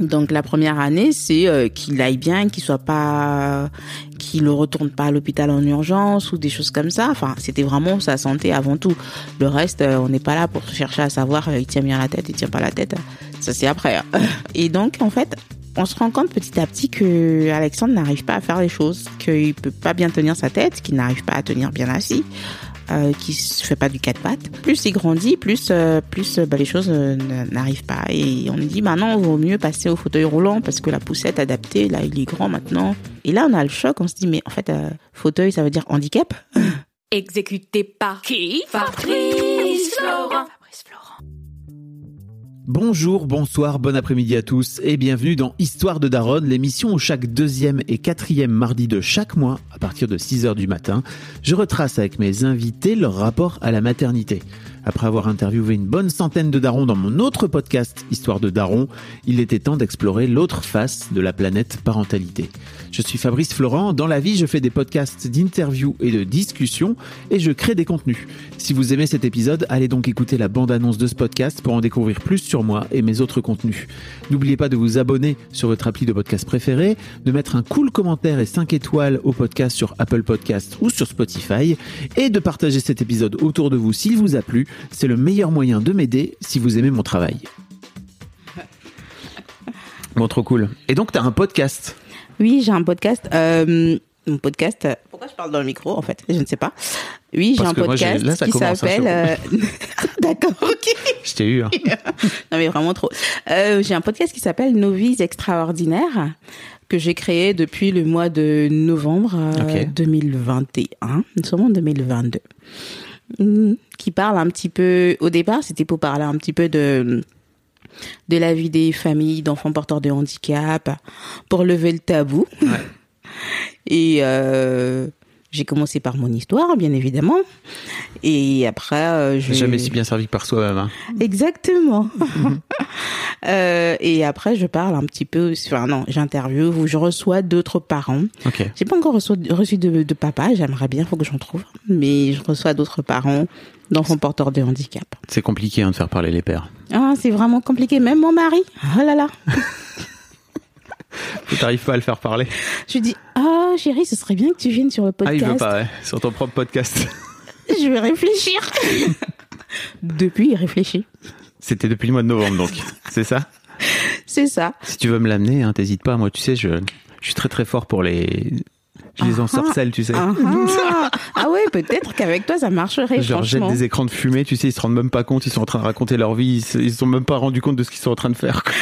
Donc la première année, c'est euh, qu'il aille bien, qu'il soit pas, qu'il ne retourne pas à l'hôpital en urgence ou des choses comme ça. Enfin, c'était vraiment sa santé avant tout. Le reste, euh, on n'est pas là pour chercher à savoir euh, il tient bien la tête, il tient pas la tête. Ça c'est après. hein. Et donc en fait, on se rend compte petit à petit que Alexandre n'arrive pas à faire les choses, qu'il peut pas bien tenir sa tête, qu'il n'arrive pas à tenir bien assis. Euh, qui se fait pas du quatre pattes. Plus il grandit, plus euh, plus euh, bah, les choses n'arrivent pas. Et on dit maintenant, il vaut mieux passer au fauteuil roulant parce que la poussette adaptée, là, il est grand maintenant. Et là, on a le choc. On se dit mais en fait, fauteuil, ça veut dire handicap? Exécuté par qui? Fabrice Florent. Bonjour, bonsoir, bon après-midi à tous et bienvenue dans Histoire de Daronne, l'émission où chaque deuxième et quatrième mardi de chaque mois, à partir de 6h du matin, je retrace avec mes invités leur rapport à la maternité. Après avoir interviewé une bonne centaine de darons dans mon autre podcast Histoire de Daron, il était temps d'explorer l'autre face de la planète parentalité. Je suis Fabrice Florent, dans la vie je fais des podcasts d'interviews et de discussions et je crée des contenus. Si vous aimez cet épisode, allez donc écouter la bande-annonce de ce podcast pour en découvrir plus sur moi et mes autres contenus. N'oubliez pas de vous abonner sur votre appli de podcast préféré, de mettre un cool commentaire et 5 étoiles au podcast sur Apple Podcast ou sur Spotify et de partager cet épisode autour de vous s'il vous a plu. C'est le meilleur moyen de m'aider si vous aimez mon travail. Bon, trop cool. Et donc, tu un podcast. Oui, j'ai un podcast. Euh, mon podcast. Pourquoi je parle dans le micro en fait? Je ne sais pas. Oui, j'ai un moi, podcast là, qui hein, s'appelle. euh, D'accord, ok. Je t'ai eu. hein. non mais vraiment trop. Euh, j'ai un podcast qui s'appelle Nos vies extraordinaires que j'ai créé depuis le mois de novembre euh, Ok. 2021. Nous sommes en 2022. Mhm. Qui parle un petit peu. Au départ, c'était pour parler un petit peu de de la vie des familles d'enfants porteurs de handicap, pour lever le tabou. Et euh, j'ai commencé par mon histoire, bien évidemment. Et après, euh, je... Jamais si bien servi que par soi-même. hein. Exactement. Euh, et après, je parle un petit peu, enfin non, j'interviewe ou je reçois d'autres parents. Ok. J'ai pas encore reçu, reçu de, de papa, j'aimerais bien, faut que j'en trouve. Mais je reçois d'autres parents d'enfants porteurs de handicap. C'est compliqué hein, de faire parler les pères. Ah, c'est vraiment compliqué. Même mon mari, oh là là. T'arrives pas à le faire parler. Je lui dis, ah chérie, ce serait bien que tu viennes sur le Ah, podcast. il veut pas, ouais. Sur ton propre podcast. Je vais réfléchir. Depuis, il réfléchit. C'était depuis le mois de novembre, donc. C'est ça? C'est ça. Si tu veux me l'amener, hein, t'hésites pas. Moi, tu sais, je, je suis très très fort pour les. Je les Ah, ensorcelle, tu sais. Ah, ah. Ah ouais, peut-être qu'avec toi, ça marcherait, leur jette des écrans de fumée, tu sais, ils se rendent même pas compte, ils sont en train de raconter leur vie, ils se, sont même pas rendus compte de ce qu'ils sont en train de faire.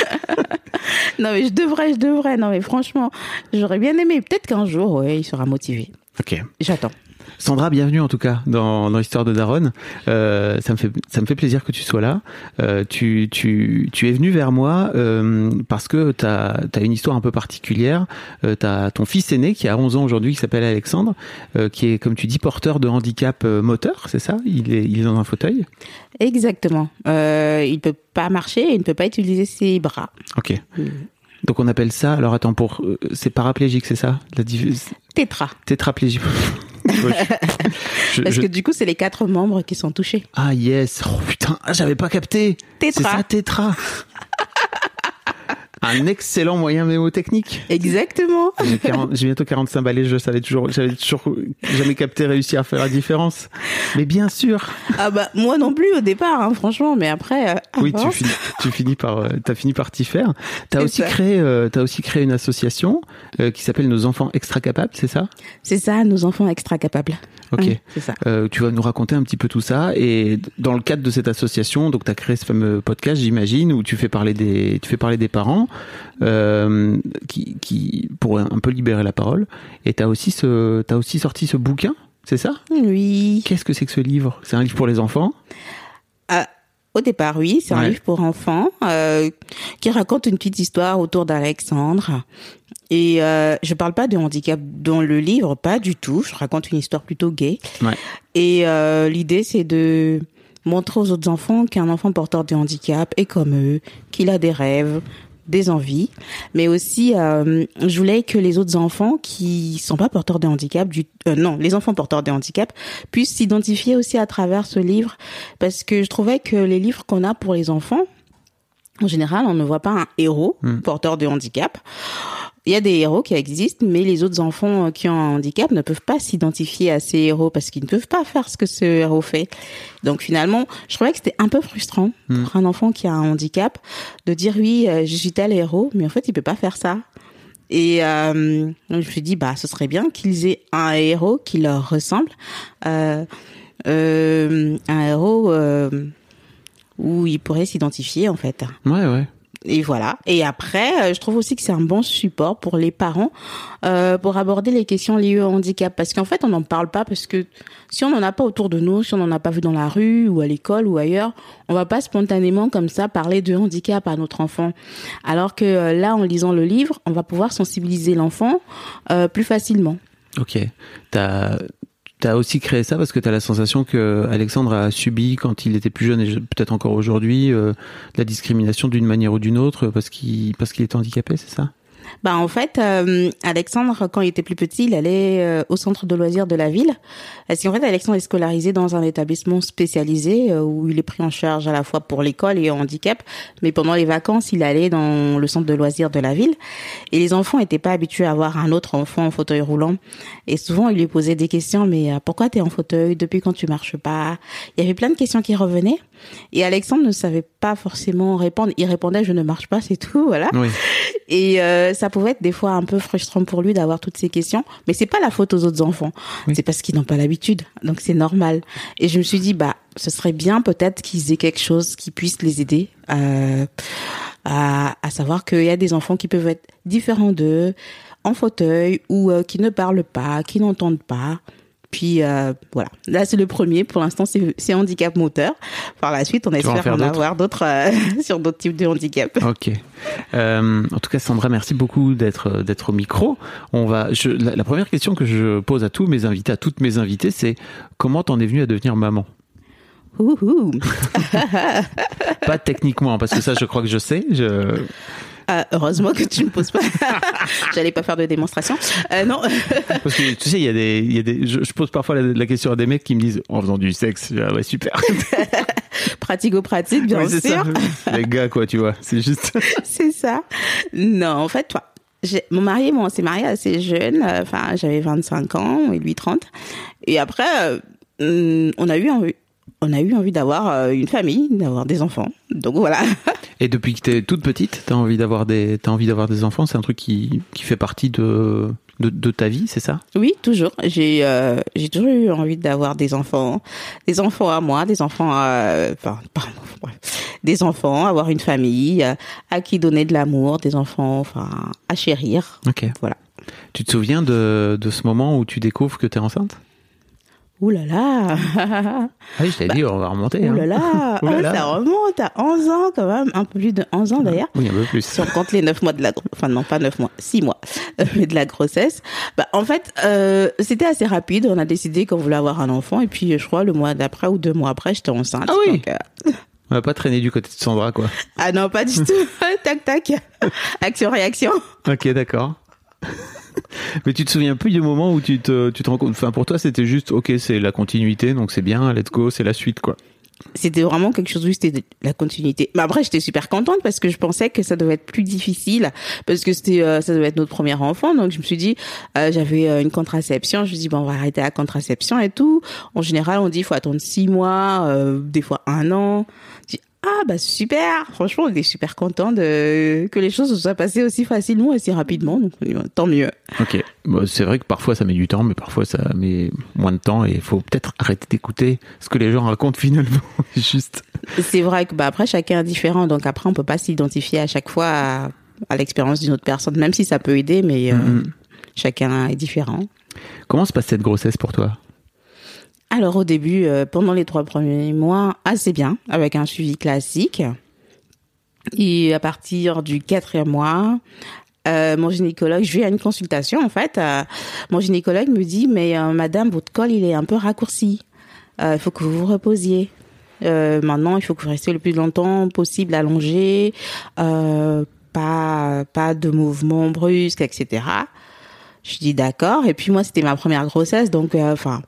Non, mais je devrais, je devrais. Non, mais franchement, j'aurais bien aimé. Peut-être qu'un jour, ouais, il sera motivé. Ok. J'attends. Sandra, bienvenue en tout cas dans, dans l'histoire de Daronne. Euh, ça me fait ça me fait plaisir que tu sois là. Euh, tu, tu, tu es venu vers moi euh, parce que tu as, une histoire un peu particulière. Euh, tu as ton fils aîné qui a 11 ans aujourd'hui qui s'appelle Alexandre, qui est comme tu dis porteur de handicap moteur, c'est ça? Il est, il est dans un fauteuil? Exactement. Il peut pas marcher, il ne peut pas utiliser ses bras. Ok. Donc on appelle ça, alors attends, pour c'est paraplégique, c'est ça? La Tétra. Tétraplégique. Je- Parce je- que du coup, c'est les quatre membres qui sont touchés. Ah yes, oh putain, ah, j'avais pas capté. Tétra. C'est ça, tétra. Un excellent moyen mémotechnique. Exactement. J'ai 40 j'ai bientôt 45 balais, je savais toujours, j'avais toujours jamais capté, réussi à faire la différence. Mais bien sûr. Ah bah moi non plus au départ, hein, franchement, mais après. euh, Oui, tu finis, tu finis par, euh, t'as fini par t'y faire. T'as C'est aussi ça. créé, euh, t'as aussi créé une association euh, qui s'appelle Nos enfants extra capables, c'est ça? C'est ça, nos enfants extra capables. Ok. C'est ça. Euh, tu vas nous raconter un petit peu tout ça et dans le cadre de cette association, donc tu as créé ce fameux podcast, j'imagine, où tu fais parler des, tu fais parler des parents, euh, qui, qui pour un peu libérer la parole. Et aussi ce, t'as aussi sorti ce bouquin, c'est ça? Oui. Qu'est-ce que c'est que ce livre? C'est un livre pour les enfants? Ah, Au départ, oui, c'est un livre pour enfants euh, qui raconte une petite histoire autour d'Alexandre. Et euh, je parle pas de handicap dans le livre, pas du tout. Je raconte une histoire plutôt gay. Ouais. Et euh, l'idée, c'est de montrer aux autres enfants qu'un enfant porteur de handicap est comme eux, qu'il a des rêves, des envies, mais aussi euh, je voulais que les autres enfants qui sont pas porteurs de handicap, du, euh, non, les enfants porteurs de handicap puissent s'identifier aussi à travers ce livre, parce que je trouvais que les livres qu'on a pour les enfants, en général, on ne voit pas un héros porteur de handicap. Il y a des héros qui existent, mais les autres enfants euh, qui ont un handicap ne peuvent pas s'identifier à ces héros parce qu'ils ne peuvent pas faire ce que ce héros fait. Donc finalement, je trouvais que c'était un peu frustrant pour un enfant qui a un handicap de dire oui, euh, je suis tel héros, mais en fait, il peut pas faire ça. Et euh, je me suis dit, bah, ce serait bien qu'ils aient un héros qui leur ressemble, euh, euh, un héros où ils pourraient s'identifier en fait. Ouais, ouais. Et voilà. Et après, euh, je trouve aussi que c'est un bon support pour les parents euh, pour aborder les questions liées au handicap. Parce qu'en fait, on n'en parle pas parce que si on n'en a pas autour de nous, si on n'en a pas vu dans la rue ou à l'école ou ailleurs, on va pas spontanément comme ça parler de handicap à notre enfant. Alors que euh, là, en lisant le livre, on va pouvoir sensibiliser l'enfant euh, plus facilement. Ok. T'as as aussi créé ça parce que t'as la sensation que Alexandre a subi quand il était plus jeune et peut-être encore aujourd'hui euh, la discrimination d'une manière ou d'une autre parce qu'il parce qu'il était handicapé, c'est ça? Bah en fait, euh, Alexandre, quand il était plus petit, il allait euh, au centre de loisirs de la ville. Parce qu'en fait, Alexandre est scolarisé dans un établissement spécialisé euh, où il est pris en charge à la fois pour l'école et handicap. Mais pendant les vacances, il allait dans le centre de loisirs de la ville. Et les enfants n'étaient pas habitués à voir un autre enfant en fauteuil roulant. Et souvent, il lui posait des questions, mais euh, pourquoi t'es en fauteuil? Depuis quand tu marches pas? Il y avait plein de questions qui revenaient. Et Alexandre ne savait pas forcément répondre. Il répondait, je ne marche pas, c'est tout, voilà. Oui. Et euh, ça pouvait être des fois un peu frustrant pour lui d'avoir toutes ces questions, mais c'est pas la faute aux autres enfants. Oui. C'est parce qu'ils n'ont pas l'habitude, donc c'est normal. Et je me suis dit bah ce serait bien peut-être qu'ils aient quelque chose qui puisse les aider euh, à, à savoir qu'il y a des enfants qui peuvent être différents d'eux, en fauteuil ou euh, qui ne parlent pas, qui n'entendent pas. Puis euh, voilà, là c'est le premier. Pour l'instant c'est handicap moteur. Par la suite on en espère en avoir d'autres euh, sur d'autres types de handicap. Ok. Euh, en tout cas, Sandra, merci beaucoup d'être d'être au micro. On va. Je, la, la première question que je pose à tous mes invités, à toutes mes invitées, c'est comment t'en es venue à devenir maman? Ouhou. Pas techniquement, parce que ça, je crois que je sais. Je... Ah, heureusement que tu me poses pas. J'allais pas faire de démonstration. Euh, non. Parce que tu sais, il y a des, il y a des. Je, je pose parfois la, la question à des mecs qui me disent en faisant du sexe. Ah ouais, super. Pratico-pratique, bien Oui, sûr. ça. Les gars, quoi, tu vois. C'est juste. C'est ça. Non, en fait, toi. Mon mari, bon, on s'est marié assez jeune. euh, Enfin, j'avais 25 ans et lui 30. Et après, euh, hum, on a eu envie, on a eu envie d'avoir euh, une famille, d'avoir des enfants. Donc voilà. Et depuis que t'es toute petite, t'as envie d'avoir des, t'as envie d'avoir des enfants. C'est un truc qui, qui fait partie de, de, de ta vie, c'est ça? Oui, toujours. J'ai euh, j'ai toujours eu envie d'avoir des enfants, des enfants à moi, des enfants à, enfin, pardon, bref. des enfants, avoir une famille, euh, à qui donner de l'amour, des enfants, enfin, à chérir. Ok. Voilà. Tu te souviens de, de ce moment où tu découvres que t'es enceinte? Ouh là là, Ah oui, je t'ai dit, on va remonter. ouh là hein. là, Ouh là Oh, là. ça remonte à 11 ans quand même, un peu plus de 11 ans d'ailleurs. Oui, un peu plus. Si on compte les 9 mois de la gro- enfin non pas 9 mois, 6 mois euh, mais de la grossesse. Bah en fait, euh, c'était assez rapide, on a décidé qu'on voulait avoir un enfant et puis je crois le mois d'après ou deux mois après, j'étais enceinte. Ah oui. Donc, euh, On va pas traîner du côté de Sandra, quoi. Ah non, pas du tout. tac, tac. Action, réaction. Ok, d'accord. Mais tu te souviens plus du moment où tu te, tu te rends compte. Enfin, pour toi, c'était juste, ok, c'est la continuité, donc c'est bien, let's go, c'est la suite, quoi. C'était vraiment quelque chose où c'était la continuité. Mais après, j'étais super contente parce que je pensais que ça devait être plus difficile parce que c'était, euh, ça devait être notre premier enfant. Donc, je me suis dit, euh, j'avais euh, une contraception. Je me suis dit, bon, on va arrêter la contraception et tout. En général, on dit, il faut attendre six mois, euh, des fois un an. Ah, bah, super. Franchement, on est super content de, que les choses se soient passées aussi facilement et si rapidement. Donc, euh, tant mieux. Ok. Bon, c'est vrai que parfois ça met du temps, mais parfois ça met moins de temps et il faut peut-être arrêter d'écouter ce que les gens racontent finalement. juste. C'est vrai que bah après chacun est différent, donc après on peut pas s'identifier à chaque fois à, à l'expérience d'une autre personne, même si ça peut aider, mais euh, chacun est différent. Comment se passe cette grossesse pour toi? Alors au début, euh, pendant les trois premiers mois, assez bien, avec un suivi classique. Et à partir du quatrième mois, euh, mon gynécologue, je vais à une consultation en fait. euh, mon gynécologue me dit mais euh, Madame, votre col il est un peu raccourci. Euh, Il faut que vous vous reposiez. Maintenant, il faut que vous restiez le plus longtemps possible allongé, pas pas de mouvements brusques, etc. Je dis d'accord. Et puis moi, c'était ma première grossesse, donc enfin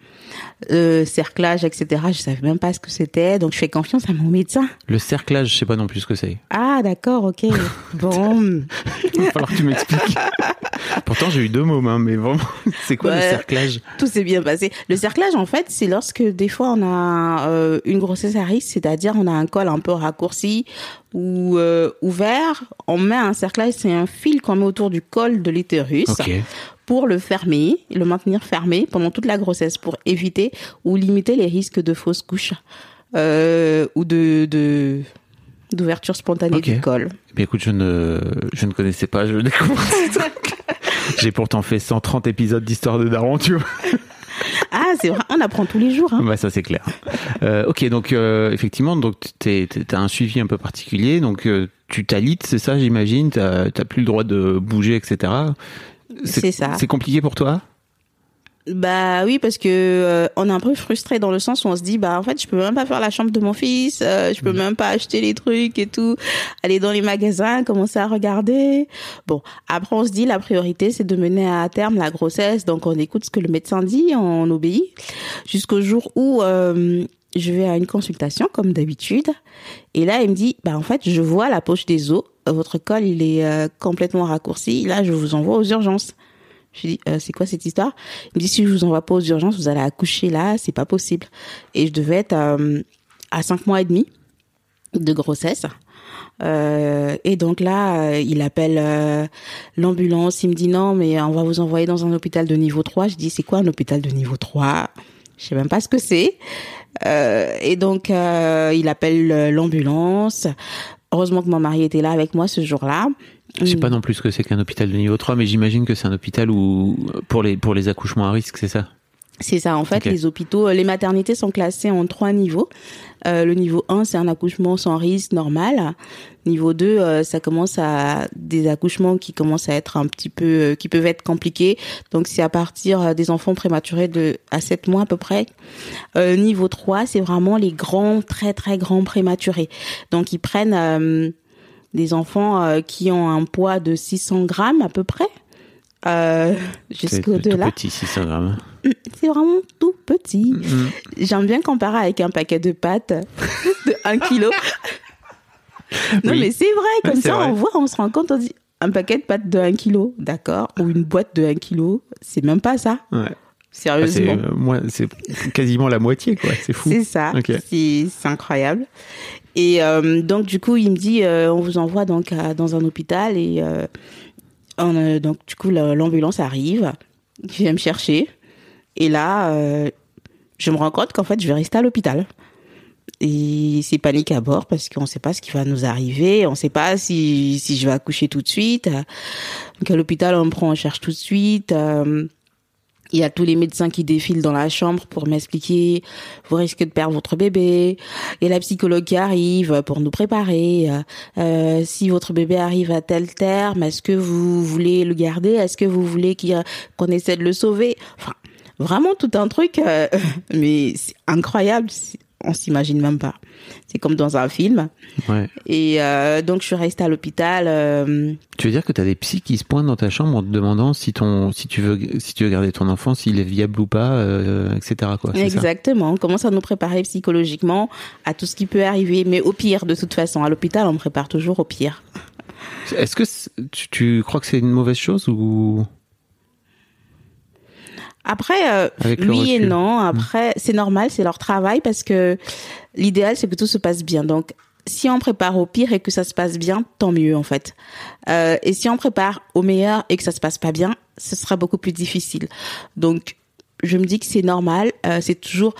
cerclage, etc. Je savais même pas ce que c'était, donc je fais confiance à mon médecin. Le cerclage, je sais pas non plus ce que c'est. Ah d'accord, ok. Bon. Il va falloir que tu m'expliques. Pourtant, j'ai eu deux mots, hein, mais vraiment, c'est quoi le cerclage? Tout s'est bien passé. Le cerclage, en fait, c'est lorsque des fois on a euh, une grossesse à risque, c'est-à-dire on a un col un peu raccourci ou euh, ouvert. On met un cerclage, c'est un fil qu'on met autour du col de l'utérus Ok. pour le fermer, le maintenir fermé pendant toute la grossesse pour éviter ou limiter les risques de fausses couches euh, ou de de d'ouverture spontanée Ok. du col. Eh bien, écoute, je ne, je ne connaissais pas, je découvre. J'ai pourtant fait 130 épisodes d'Histoire de Daron, tu vois. Ah, c'est vrai, on apprend tous les jours. Hein. Bah, ça, c'est clair. Euh, ok, donc, euh, effectivement, donc, t'es- t'as un suivi un peu particulier, donc, euh, tu t'alites, c'est ça, j'imagine, t'as, t'as plus le droit de bouger, etc. C'est ça. C'est compliqué pour toi? Bah oui, parce que euh, on est un peu frustré dans le sens où on se dit bah en fait je peux même pas faire la chambre de mon fils, euh, je peux même pas acheter les trucs et tout, aller dans les magasins, commencer à regarder. Bon, après on se dit la priorité c'est de mener à terme la grossesse, donc on écoute ce que le médecin dit, on obéit. Jusqu'au jour où euh, je vais à une consultation comme d'habitude. Et là il me dit bah en fait je vois la poche des os, votre col il est euh, complètement raccourci, là je vous envoie aux urgences. Je lui dis, euh, c'est quoi cette histoire? Il me dit, si je vous envoie pas aux urgences, vous allez accoucher là, c'est pas possible. Et je devais être euh, à cinq mois et demi de grossesse. Euh, et donc là, euh, il appelle euh, l'ambulance, il me dit non, mais on va vous envoyer dans un hôpital de niveau 3. Je dis, c'est quoi un hôpital de niveau 3 Je sais même pas ce que c'est. Euh, et donc, il appelle l'ambulance. Heureusement que mon mari était là avec moi ce jour-là. Je sais pas non plus ce que c'est qu'un hôpital de niveau 3, mais j'imagine que c'est un hôpital où, pour les, pour les accouchements à risque, c'est ça? C'est ça, en fait, les hôpitaux, euh, les maternités sont classées en trois niveaux. Euh, le niveau 1, c'est un accouchement sans risque normal. Niveau 2, euh, ça commence à des accouchements qui commencent à être un petit peu, euh, qui peuvent être compliqués. Donc, c'est à partir des enfants prématurés de à 7 mois à peu près. Niveau 3, c'est vraiment les grands, très très grands prématurés. Donc, ils prennent des enfants euh, qui ont un poids de 600 grammes à peu près. Euh, C'est petit, 600 grammes. C'est vraiment tout petit. Mm. J'aime bien comparer avec un paquet de pâtes de 1 kilo. non, Oui. mais c'est vrai, comme ça, vrai. on voit, on se rend compte, on dit un paquet de pâtes de 1 kilo, d'accord Ou une boîte de 1 kilo, c'est même pas ça, Ouais. Ah, sérieusement. euh, moi, c'est quasiment la moitié, quoi. C'est fou. C'est ça, c'est incroyable. Et euh, donc du coup, il me dit, euh, on vous envoie donc à- dans un hôpital et euh, on, euh, donc du coup la- l'ambulance arrive, qui vient me chercher. Et là, euh, je me rends compte qu'en fait, je vais rester à l'hôpital. Et c'est panique à bord parce qu'on ne sait pas ce qui va nous arriver, on ne sait pas si, si je vais accoucher tout de suite. Donc à l'hôpital, on me prend en charge tout de suite. Il y a tous les médecins qui défilent dans la chambre pour m'expliquer, vous risquez de perdre votre bébé. A la psychologue qui arrive pour nous préparer. Euh, euh, si votre bébé arrive à tel terme, est-ce que vous voulez le garder? Est-ce que vous voulez qu'on essaie de le sauver? Enfin, vraiment tout un truc, euh, mais c'est incroyable. On s'imagine même pas. C'est comme dans un film. Ouais. Et euh, donc je suis restée à l'hôpital. euh, Tu veux dire que t'as des psys qui se pointent dans ta chambre en te demandant si ton, si tu veux, si tu veux garder ton enfant, s'il est viable ou pas, euh, etc. Quoi. c'est ça? Exactement. On commence à nous préparer psychologiquement à tout ce qui peut arriver, mais au pire, de toute façon. À l'hôpital, on me prépare toujours au pire. Est-ce que tu, tu crois que c'est une mauvaise chose ou? Après, euh, oui et non. Après, c'est normal, c'est leur travail parce que l'idéal, c'est que tout se passe bien. Donc, si on prépare au pire et que ça se passe bien, tant mieux en fait. Euh, et si on prépare au meilleur et que ça se passe pas bien, ce sera beaucoup plus difficile. Donc, je me dis que c'est normal. euh, c'est toujours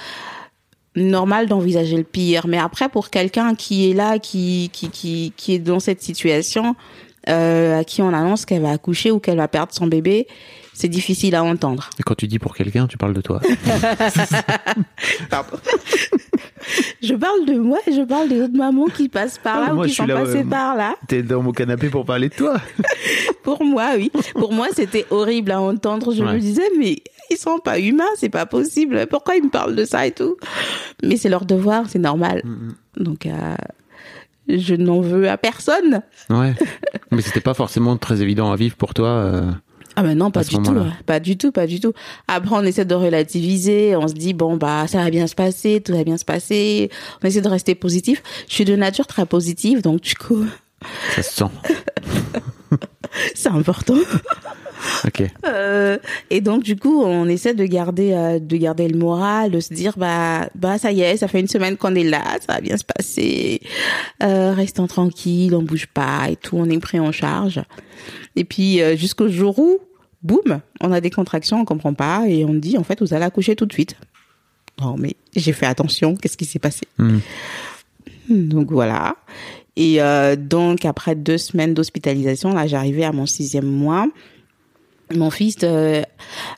normal d'envisager le pire. Mais après, pour quelqu'un qui est là, qui qui qui qui est dans cette situation, euh, à qui on annonce qu'elle va accoucher ou qu'elle va perdre son bébé, c'est difficile à entendre. Et quand tu dis pour quelqu'un, tu parles de toi. Pardon. je parle de moi et je parle des autres mamans qui passent par là Ah, moi, ou qui sont là, passées ouais. par là. T'es dans mon canapé pour parler de toi. Pour moi, oui. Pour moi, c'était horrible à entendre. Je Ouais. me disais, mais ils sont pas humains, c'est pas possible. Pourquoi ils me parlent de ça et tout? Mais c'est leur devoir, c'est normal. Donc, euh, je n'en veux à personne. Ouais. Mais c'était pas forcément très évident à vivre pour toi. euh. Ah ben non, pas du tout, pas du tout, pas du tout. Après, on essaie de relativiser, on se dit bon bah ça va bien se passer, tout va bien se passer. On essaie de rester positif. Je suis de nature très positive, donc du coup, Ça se sent. c'est important. Ok. Euh, et donc du coup, on essaie de garder euh, de garder le moral, de se dire bah bah ça y est, ça fait une semaine qu'on est là, ça va bien se passer. Euh, restons tranquille, on bouge pas et tout, on est pris en charge. Et puis jusqu'au jour où boum, on a des contractions, on comprend pas et on dit en fait vous allez accoucher tout de suite. Oh mais j'ai fait attention, qu'est-ce qui s'est passé Hmm. Donc voilà. Et donc après deux semaines d'hospitalisation, là j'arrivais à mon sixième mois. Mon fils euh,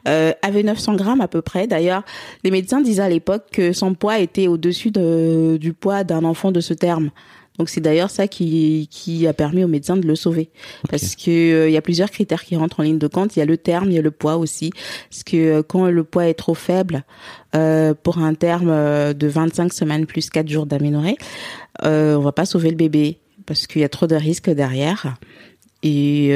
euh, avait 900 grammes à peu près. D'ailleurs, les médecins disaient à l'époque que son poids était au-dessus de, du poids d'un enfant de ce terme. Donc c'est d'ailleurs ça qui, qui a permis aux médecins de le sauver. Parce que euh, il y a plusieurs critères qui rentrent en ligne de compte. Il y a le terme, il y a le poids aussi. Parce que euh, quand le poids est trop faible, euh, pour un terme euh, de 25 semaines plus 4 jours d'aménorrhée, euh, on va pas sauver le bébé. Parce qu'il y a trop de risques derrière. Et...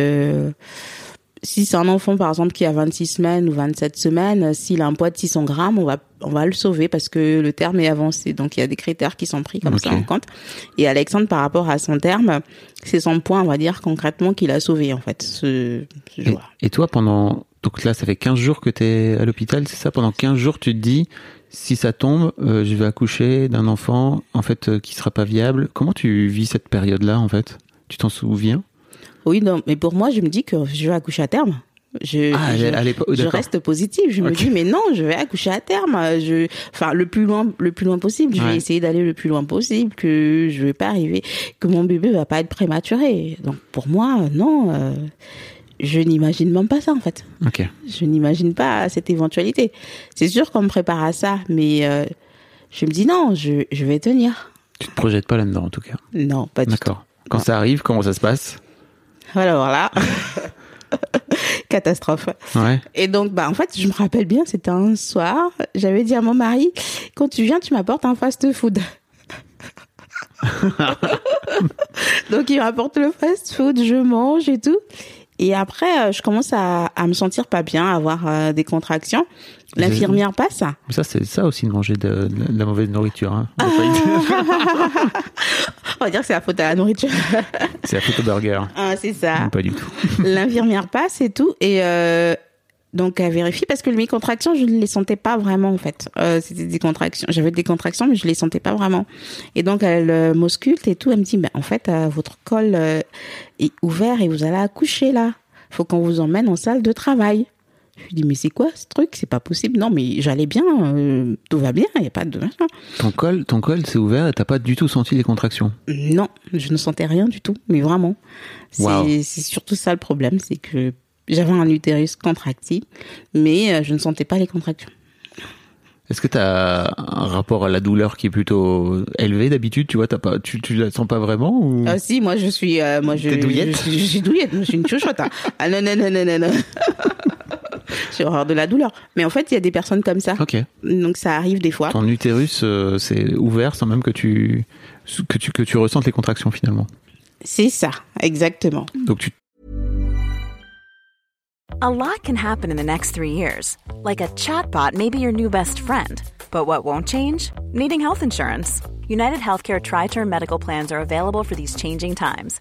Si c'est un enfant par exemple qui a 26 semaines ou 27 semaines, euh, s'il a un poids de 600 grammes, on va on va le sauver parce que le terme est avancé. Donc il y a des critères qui sont pris comme ça en compte. Et Alexandre par rapport à son terme, c'est son poids, on va dire concrètement qu'il a sauvé en fait ce, ce Et, jour. et toi, pendant. Donc là, ça fait 15 jours que t'es à l'hôpital, c'est ça? Pendant 15 jours, tu te dis, si ça tombe, euh, je vais accoucher d'un enfant, en fait, euh, qui sera pas viable. Comment tu vis cette période-là, en fait? Tu t'en souviens? Oui, non, mais pour moi, je me dis que je vais accoucher à terme. Je, Ah, je, je reste positive. Je me dis, mais non, je vais accoucher à terme. Je, enfin, le plus loin, le plus loin possible. Je vais essayer d'aller le plus loin possible. Que je vais pas arriver, que mon bébé va pas être prématuré. Donc, pour moi, non, euh, je n'imagine même pas ça, en fait. Ok. Je n'imagine pas cette éventualité. C'est sûr qu'on me prépare à ça, mais euh, je me dis non, je, je vais tenir. Tu te projettes pas là-dedans, en tout cas. Non, pas du tout. D'accord. Quand ça arrive, comment ça se passe? Alors là, catastrophe. Ouais. Et donc, bah, en fait, je me rappelle bien, c'était un soir, j'avais dit à mon mari, quand tu viens, tu m'apportes un fast-food. donc, il m'apporte le fast-food, je mange et tout. Et après, euh, je commence à, à me sentir pas bien, à avoir euh, des contractions. L'infirmière passe. Mais ça, c'est ça aussi de manger de, de la mauvaise nourriture. Hein. Ah. On va dire que c'est la faute à la nourriture. c'est la photo burger. ah, c'est ça. Pas du tout. L'infirmière passe et tout. Et euh, donc, elle vérifie parce que mes contractions, je ne les sentais pas vraiment, en fait. Euh, C'était des contractions. J'avais des contractions, mais je les sentais pas vraiment. Et donc, elle euh, m'ausculte et tout. Elle me dit, mais en fait, euh, votre col est ouvert et vous allez accoucher là. Faut qu'on vous emmène en salle de travail. Je lui dis, mais c'est quoi ce truc? C'est pas possible. Non, mais j'allais bien. euh, tout va bien. Il n'y a pas de... Ton col, ton col s'est ouvert et t'as pas du tout senti les contractions? Non, je ne sentais rien du tout, mais vraiment. C'est Wow. surtout ça le problème, c'est que j'avais un utérus contractile, mais euh, je ne sentais pas les contractions. Est-ce que t'as un rapport à la douleur qui est plutôt élevé d'habitude? Tu vois, t'as pas, tu, tu la sens pas vraiment ou? Ah si, moi je suis, euh, moi je, douillette? je, suis, je suis douillette, je suis une chouchotte. hein. Ah non non non non non non. J'ai horreur de la douleur. Mais en fait, il y a des personnes comme ça, Ok. donc ça arrive des fois. Ton utérus euh, s'est ouvert sans même que tu que tu que tu ressentes les contractions finalement. C'est ça, exactement. Donc tu A lot can happen in the next three years. Like a chatbot may be your new best friend. But what won't change? Needing health insurance. United Healthcare Tri Term Medical Plans are available for these changing times.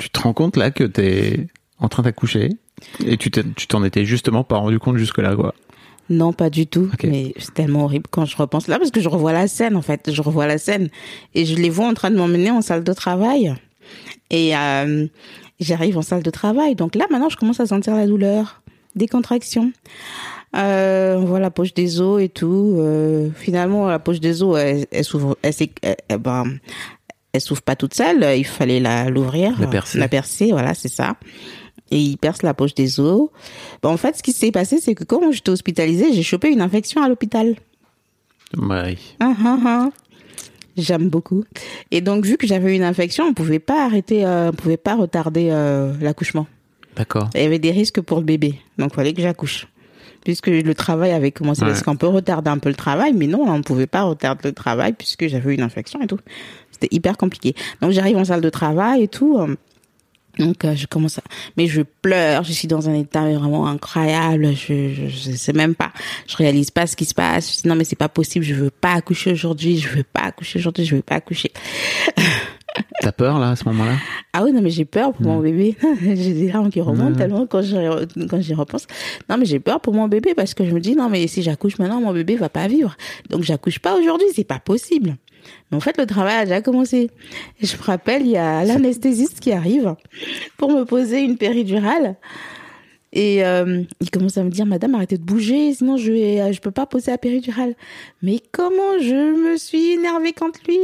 Tu te rends compte là que t'es en train d'accoucher et tu t'en étais justement pas rendu compte jusque-là, quoi. Non, pas du tout. Mais c'est tellement horrible quand je repense là parce que je revois la scène en fait. Je revois la scène et je les vois en train de m'emmener en salle de travail. Et euh, j'arrive en salle de travail. Donc là, maintenant, je commence à sentir la douleur, des contractions. Euh, on voit la poche des os et tout. Euh, finalement, la poche des os, elle, elle s'ouvre, elle, elle- ben, elle s'ouvre pas toute seule. Il fallait la l'ouvrir, La percer. la percer. Voilà, c'est ça. Et il perce la poche des os. Ben, en fait, ce qui s'est passé, c'est que quand j'étais hospitalisée, j'ai chopé une infection à l'hôpital. Ouais. Ah, ah, ah. J'aime beaucoup. Et donc, vu que j'avais une infection, on pouvait pas arrêter, euh, on pouvait pas retarder euh, l'accouchement. D'accord. Il y avait des risques pour le bébé, donc il fallait que j'accouche. Puisque le travail avait commencé, Ouais. parce qu'on peut retarder un peu le travail, mais non, on ne pouvait pas retarder le travail puisque j'avais une infection et tout. C'était hyper compliqué. Donc j'arrive en salle de travail et tout. euh, Donc euh, je commence à... Mais je pleure, je suis dans un état vraiment incroyable, je, je, je sais même pas, je réalise pas ce qui se passe. Je dis, non mais c'est pas possible, je veux pas accoucher aujourd'hui, je veux pas accoucher aujourd'hui, je veux pas accoucher. T'as peur là à ce moment-là? Ah oui, non, mais j'ai peur pour mon bébé. j'ai des larmes qui remontent tellement quand j'y quand j'y repense. Non, mais j'ai peur pour mon bébé parce que je me dis, non, mais si j'accouche maintenant, mon bébé va pas vivre. Donc, j'accouche pas aujourd'hui, c'est pas possible. Mais en fait, le travail a déjà commencé. Et je me rappelle, il y a l'anesthésiste qui arrive pour me poser une péridurale. Et euh, il commence à me dire, Madame, arrêtez de bouger, sinon je vais, euh, je peux pas poser la péridurale. Mais comment je me suis énervée contre lui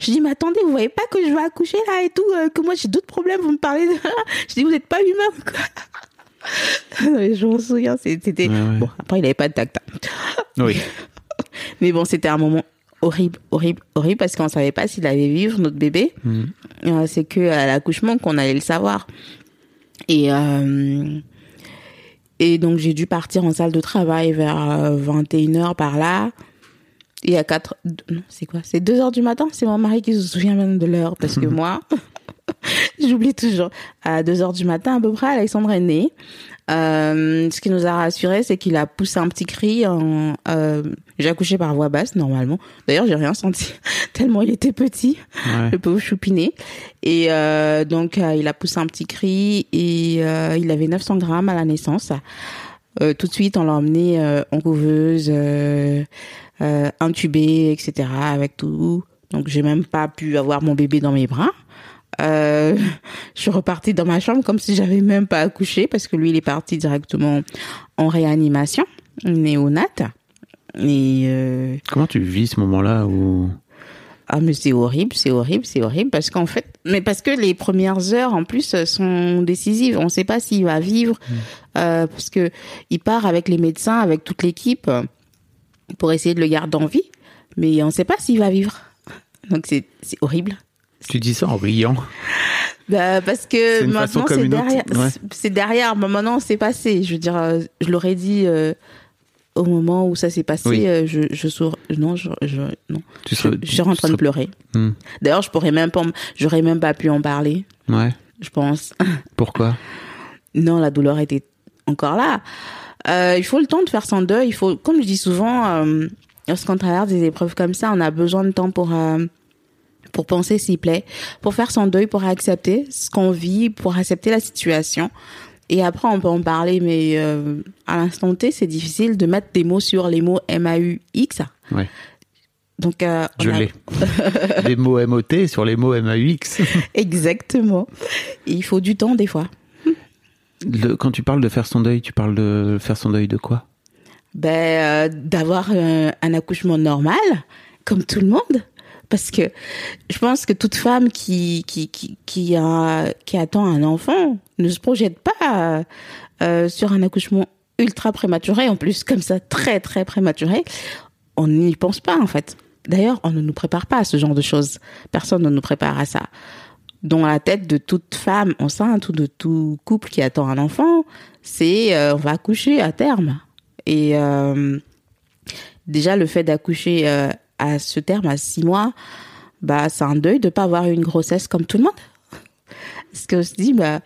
Je dis, mais attendez, vous voyez pas que je vais accoucher là et tout, euh, que moi j'ai d'autres problèmes, vous me parlez de... Je dis, vous n'êtes pas humain quoi Je me souviens, c'était... Ouais, ouais. Bon, après, il avait pas de tact. hein. Oui. Mais bon, c'était un moment horrible, horrible, horrible, parce qu'on savait pas s'il allait vivre, notre bébé. Euh, c'est que à l'accouchement qu'on allait le savoir. Et, euh, et donc, j'ai dû partir en salle de travail vers 21h par là. Et à 4... Non, c'est quoi? C'est 2 heures du matin? C'est mon mari qui se souvient même de l'heure, parce que moi... J'oublie toujours. À 2 heures du matin, à peu près, Alexandre est né. Euh, ce qui nous a rassuré, c'est qu'il a poussé un petit cri. En, euh, j'ai accouché par voix basse normalement. D'ailleurs, j'ai rien senti tellement il était petit, Ouais. le pauvre choupinet. Et euh, donc, il a poussé un petit cri et il avait 900 grammes à la naissance. Tout de suite, on l'a emmené en couveuse, intubé, etc. Avec tout. Donc, j'ai même pas pu avoir mon bébé dans mes bras. Euh, je suis repartie dans ma chambre comme si j'avais même pas accouché parce que lui il est parti directement en réanimation néonate. Et euh, Comment tu vis ce moment-là où ah mais c'est horrible c'est horrible c'est horrible parce qu'en fait mais parce que les premières heures en plus sont décisives. On sait pas s'il va vivre euh, parce que il part avec les médecins avec toute l'équipe pour essayer de le garder en vie. Mais on sait pas s'il va vivre. Donc c'est horrible tu dis ça en riant Bah, parce que maintenant c'est derrière, ouais. c'est- derrière. Mais maintenant c'est passé. Je veux dire, euh, je l'aurais dit euh, au moment où ça s'est passé. Oui. euh, je, je sourd, non, je, je non. Tu je, serais- je suis en train de pleurer. Hmm. D'ailleurs, je pourrais même pas, j'aurais même pas pu en parler. Ouais. Je pense. Pourquoi? Non, la douleur était encore là. Euh, il faut le temps de faire son deuil. Il faut, comme je dis souvent, lorsqu'on traverse des épreuves comme ça, on a besoin de temps pour pour penser s'il plaît, pour faire son deuil, pour accepter ce qu'on vit, pour accepter la situation. Et après, on peut en parler, mais euh, à l'instant T, c'est difficile de mettre des mots sur les mots M-A-U-X. Ouais. Donc, euh, Je a- l'ai. les mots MOT sur les mots MAUX. Exactement. Et il faut du temps, des fois. Le- quand tu parles de faire son deuil, tu parles de faire son deuil de quoi? Ben, euh, d'avoir un, un accouchement normal, comme tout le monde. Parce que je pense que toute femme qui, qui, qui, qui, attend un enfant ne se projette pas euh, sur un accouchement ultra prématuré, en plus comme ça, très très prématuré. On n'y pense pas en fait. D'ailleurs, on ne nous prépare pas à ce genre de choses. Personne ne nous prépare à ça. Dans la tête de toute femme enceinte ou de tout couple qui attend un enfant, c'est euh, on va accoucher à terme. Et euh, déjà, le fait d'accoucher euh, à ce terme, à six mois, bah c'est un deuil de pas avoir eu une grossesse comme tout le monde. Parce que on se dit bah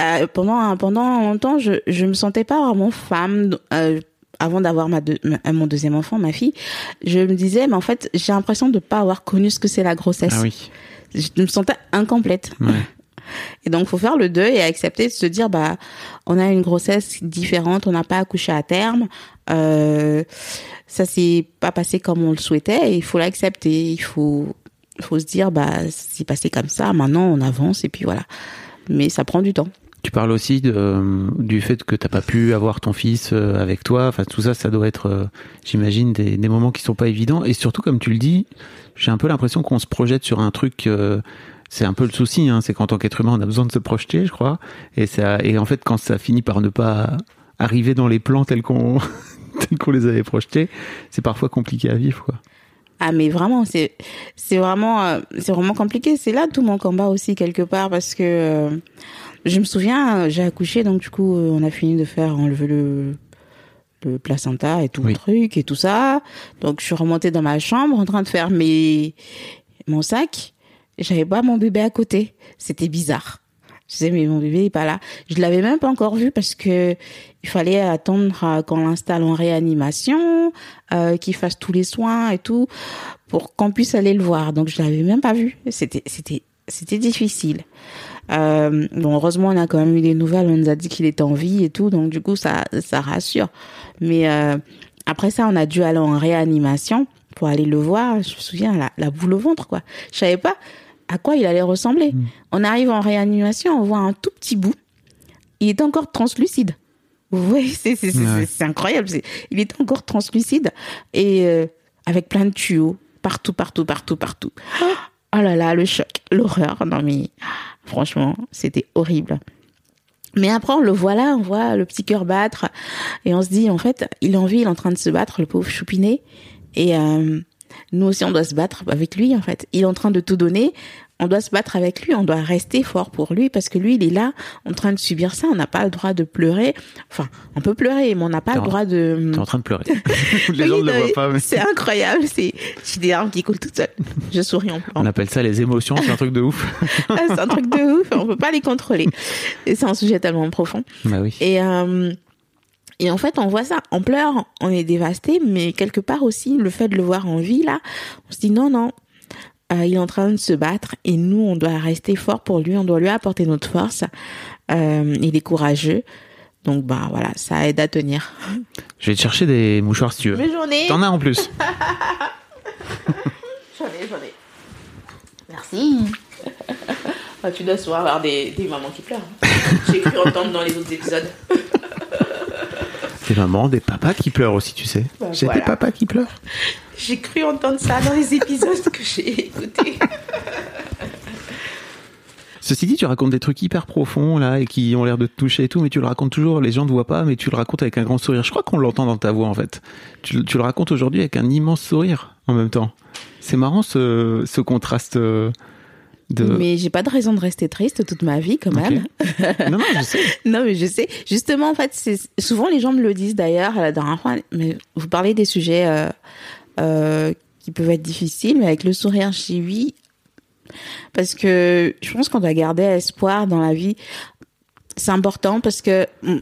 euh, pendant pendant longtemps je je me sentais pas vraiment femme euh, avant d'avoir ma, deux- ma- mon deuxième enfant ma fille je me disais mais en fait j'ai l'impression de pas avoir connu ce que c'est la grossesse Ah oui. je me sentais incomplète Ouais. Et donc faut faire le deuil et accepter de se dire bah on a une grossesse différente on n'a pas accouché à terme euh, ça s'est pas passé comme on le souhaitait il faut l'accepter il faut faut se dire bah c'est passé comme ça maintenant on avance et puis voilà mais ça prend du temps Tu parles aussi euh, du fait que t'as pas pu avoir ton fils euh, avec toi. Enfin, tout ça, ça doit être, euh, j'imagine, des, moments qui sont pas évidents. Et surtout, comme tu le dis, j'ai un peu l'impression qu'on se projette sur un truc. C'est un peu le souci, hein, c'est qu'en tant qu'être humain, on a besoin de se projeter, je crois. Et ça, et en fait, quand ça finit par ne pas arriver dans les plans tels qu'on tels qu'on les avait projetés, c'est parfois compliqué à vivre, quoi. Ah mais vraiment c'est c'est vraiment euh, c'est vraiment compliqué c'est là tout mon combat aussi quelque part parce que euh, je me souviens euh, j'ai accouché donc du coup on a fini de faire enlever le le placenta et tout Oui. le truc et tout ça donc je suis remontée dans ma chambre en train de faire mes mon sac j'avais pas mon bébé à côté c'était bizarre je disais mais mon bébé est pas là je l'avais même pas encore vu parce que il fallait attendre euh, qu'on l'installe en réanimation euh, qu'il fasse tous les soins et tout pour qu'on puisse aller le voir. Donc je l'avais même pas vu. C'était c'était c'était difficile. Euh, bon heureusement on a quand même eu des nouvelles. On nous a dit qu'il était en vie et tout. Donc du coup ça ça rassure. Mais euh, après ça on a dû aller en réanimation pour aller le voir. Je me souviens la, la boule au ventre quoi. Je savais pas à quoi il allait ressembler. On arrive en réanimation, on voit un tout petit bout. Il est encore translucide. Oui, c'est c'est c'est- Ouais. incroyable. Il était encore translucide et euh, avec plein de tuyaux partout, partout, partout, partout. Oh là là, le choc, l'horreur. Non mais franchement, c'était horrible. Mais après, on le voit là, on voit le petit cœur battre et on se dit en fait, il est en vie, il est en train de se battre, le pauvre choupinet. Et euh, nous aussi, on doit se battre avec lui en fait. Il est en train de tout donner. On doit se battre avec lui, on doit rester fort pour lui parce que lui, il est là en train de subir ça. On n'a pas le droit de pleurer. Enfin, on peut pleurer, mais on n'a pas le droit de. T'es en train de pleurer. les gens ne le voient pas, mais C'est incroyable. C'est, j'ai des larmes qui coulent toutes seules. Je souris en on pleurant. appelle ça les émotions. C'est un truc de ouf. Ah, c'est un truc de ouf. On peut pas les contrôler. Et c'est un sujet tellement profond. bah oui. Et, euh, et en fait, on voit ça. On pleure, on est dévasté, mais quelque part aussi, le fait de le voir en vie, là, on se dit non, non. euh, il est en train de se battre et nous, on doit rester fort pour lui. On doit lui apporter notre force. Euh, il est courageux. Donc, bah, voilà, ça aide à tenir. Je vais te chercher des mouchoirs si tu veux. Mes journées. T'en as en plus. J'en ai, j'en ai. Merci. Ah, tu dois souvent avoir des, des mamans qui pleurent. hein. J'ai cru entendre dans les autres épisodes. Des mamans, des papas qui pleurent aussi, tu sais. Bah, J'ai voilà. des papas qui pleurent. J'ai cru entendre ça dans les épisodes que j'ai écoutés. Ceci dit, tu racontes des trucs hyper profonds là et qui ont l'air de te toucher et tout, mais tu le racontes toujours, les gens ne voient pas, mais tu le racontes avec un grand sourire. Je crois qu'on l'entend dans ta voix en fait. Tu, tu le racontes aujourd'hui avec un immense sourire en même temps. C'est marrant ce, ce contraste euh, de. Mais j'ai pas de raison de rester triste toute ma vie quand même. non, non, je sais. Non, mais je sais. Justement, en fait, c'est souvent les gens me le disent d'ailleurs la dernière fois. Mais vous parlez des sujets euh, euh, qui peuvent être difficiles, mais avec le sourire, je dis oui. Parce que je pense qu'on doit garder espoir dans la vie. C'est important parce que mm,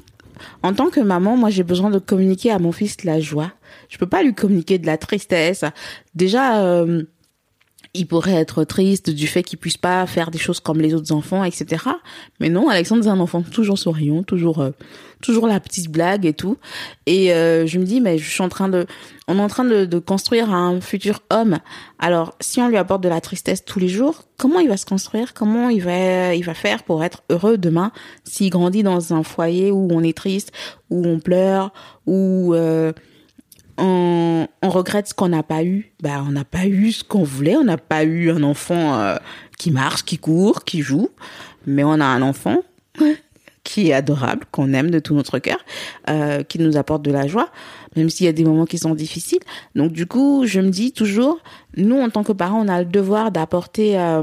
en tant que maman, moi, j'ai besoin de communiquer à mon fils de la joie. Je peux pas lui communiquer de la tristesse. Déjà. euh, il pourrait être triste du fait qu'il puisse pas faire des choses comme les autres enfants, etc. Mais non, Alexandre c'est un enfant toujours souriant, toujours, euh, toujours la petite blague et tout. Et euh, je me dis, mais je suis en train de, on est en train de, de construire un futur homme. Alors, si on lui apporte de la tristesse tous les jours, comment il va se construire? Comment il va, il va faire pour être heureux demain s'il grandit dans un foyer où on est triste, où on pleure, où euh, on, on regrette ce qu'on n'a pas eu. Bah, on n'a pas eu ce qu'on voulait. On n'a pas eu un enfant euh, qui marche, qui court, qui joue. Mais on a un enfant qui est adorable, qu'on aime de tout notre cœur, euh, qui nous apporte de la joie, même s'il y a des moments qui sont difficiles. Donc du coup, je me dis toujours, nous en tant que parents, on a le devoir d'apporter euh,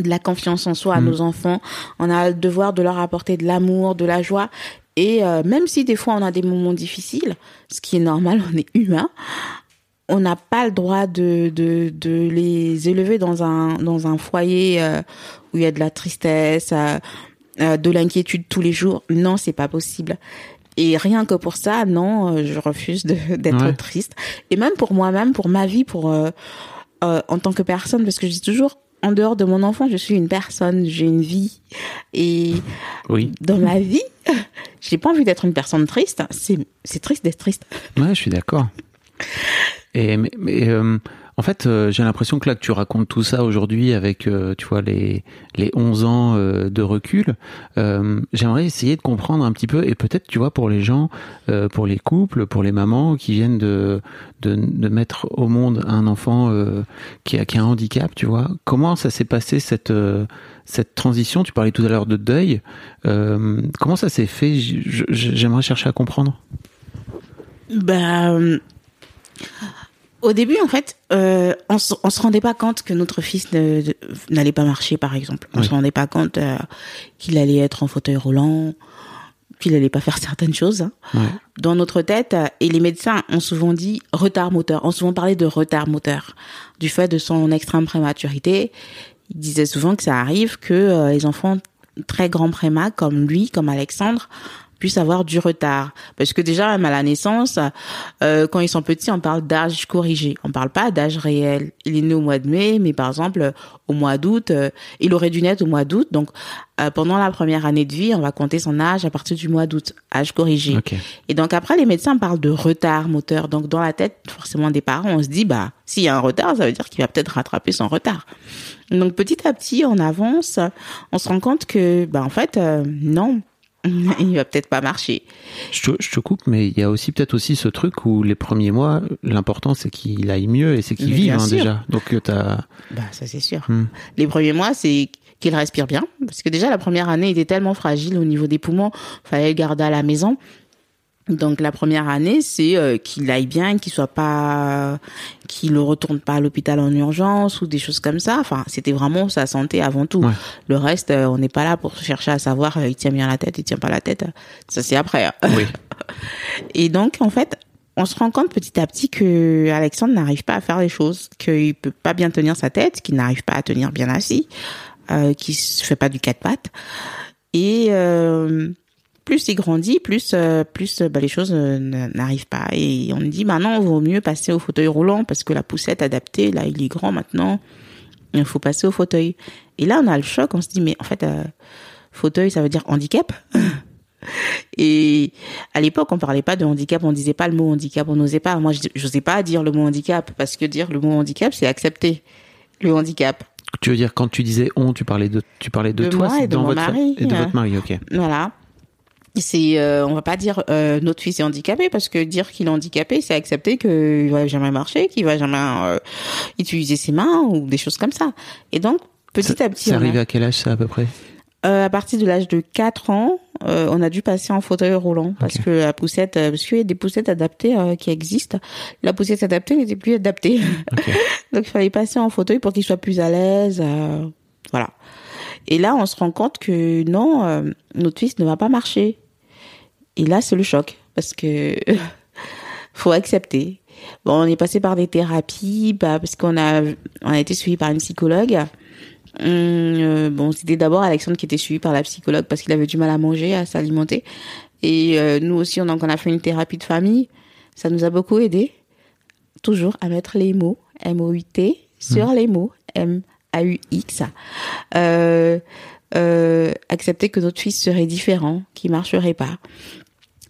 de la confiance en soi à nos enfants. On a le devoir de leur apporter de l'amour, de la joie. Et euh, même si des fois on a des moments difficiles, ce qui est normal, on est humain, on n'a pas le droit de, de, de les élever dans un dans un foyer euh, où il y a de la tristesse, euh, euh, de l'inquiétude tous les jours. Non, c'est pas possible. Et rien que pour ça, non, je refuse d'être triste. Et même pour moi-même, pour ma vie, pour en tant que personne, parce que je dis toujours, en dehors de mon enfant, je suis une personne, j'ai une vie. Et oui. dans ma vie, j'ai pas envie d'être une personne triste. C'est triste d'être triste. Ouais, je suis d'accord. Et mais, euh, en fait, euh, j'ai l'impression que là que tu racontes tout ça aujourd'hui avec, euh, tu vois, les les 11 ans de recul, j'aimerais essayer de comprendre un petit peu et peut-être, tu vois, pour les gens, pour les couples, pour les mamans qui viennent de de, de mettre au monde un enfant qui a qui a un handicap, tu vois, comment ça s'est passé cette cette transition? Tu parlais tout à l'heure de deuil. comment ça s'est fait? J'aimerais chercher à comprendre. Bah au début, en fait, euh, on, se, se rendait pas compte que notre fils n'allait pas marcher, par exemple. On se rendait pas compte euh, qu'il allait être en fauteuil roulant, qu'il allait pas faire certaines choses. Hein. Dans notre tête, et les médecins ont souvent dit retard moteur, ont souvent parlé de retard moteur, du fait de son extrême prématurité. Ils disaient souvent que ça arrive que euh, les enfants très grands préma, comme lui, comme Alexandre, puissent avoir du retard. Parce que déjà, même à la naissance, euh, quand ils sont petits, on parle d'âge corrigé. On parle pas d'âge réel. Il est né au mois de mai, mais par exemple, au mois d'août, euh, il aurait dû naître au mois d'août. Donc, euh, pendant la première année de vie, on va compter son âge à partir du mois d'août, âge corrigé. Et donc après, les médecins parlent de retard moteur. Donc, dans la tête, forcément, des parents, on se dit, bah, s'il y a un retard, ça veut dire qu'il va peut-être rattraper son retard. Donc, petit à petit, on avance, on se rend compte que, bah, en fait, non il va peut-être pas marcher. Je te, je te, coupe, mais il y a aussi peut-être aussi ce truc où les premiers mois, l'important c'est qu'il aille mieux et c'est qu'il vive hein, déjà. Donc euh, t'as. Bah ça c'est sûr. Hmm. Les premiers mois, c'est qu'il respire bien, parce que déjà la première année il était tellement fragile au niveau des poumons, fallait le garder à la maison. Donc la première année, c'est euh, qu'il aille bien, qu'il soit pas, qu'il ne retourne pas à l'hôpital en urgence ou des choses comme ça. Enfin, c'était vraiment sa santé avant tout. Le reste, euh, on n'est pas là pour chercher à savoir euh, il tient bien la tête, il tient pas la tête. Ça c'est après. Hein. Oui. Et donc en fait, on se rend compte petit à petit que Alexandre n'arrive pas à faire les choses, qu'il peut pas bien tenir sa tête, qu'il n'arrive pas à tenir bien assis, euh, qu'il fait pas du quatre pattes et plus il grandit, plus euh, plus bah, les choses euh, n'arrivent pas. Et on dit maintenant, il vaut mieux passer au fauteuil roulant parce que la poussette adaptée, là, il est grand maintenant. Il faut passer au fauteuil. Et là, on a le choc. On se dit, mais en fait, euh, fauteuil, ça veut dire handicap? Et à l'époque, on parlait pas de handicap, on disait pas le mot handicap, on n'osait pas. Moi, je n'osais pas dire le mot handicap parce que dire le mot handicap, c'est accepter le handicap. Tu veux dire quand tu disais on, tu parlais de tu parlais de, toi, moi et de votre mari, et de votre mari, ok. Voilà c'est euh, on va pas dire euh, notre fils est handicapé parce que dire qu'il est handicapé c'est accepter qu'il va jamais marcher qu'il va jamais euh, utiliser ses mains ou des choses comme ça. Et donc petit à petit c'est arrivé à quel âge ça à peu près? Euh, à partir de l'âge de 4 ans on a dû passer en fauteuil roulant parce que la poussette parce qu'il y a des poussettes adaptées qui existent. La poussette adaptée n'était plus adaptée. Donc il fallait passer en fauteuil pour qu'il soit plus à l'aise voilà. Et là on se rend compte que non notre fils ne va pas marcher et là, c'est le choc parce que faut accepter. Bon, on est passé par des thérapies, bah, parce qu'on a, on a été suivi par une psychologue. Hum, euh, bon, c'était d'abord Alexandre qui était suivi par la psychologue parce qu'il avait du mal à manger, à s'alimenter. Et euh, nous aussi, on, donc, on a fait une thérapie de famille. Ça nous a beaucoup aidé, toujours à mettre les mots M-O-U-T sur mmh. les mots M-A-U-X. Euh, euh, accepter que notre fils serait différent, qu'il marcherait pas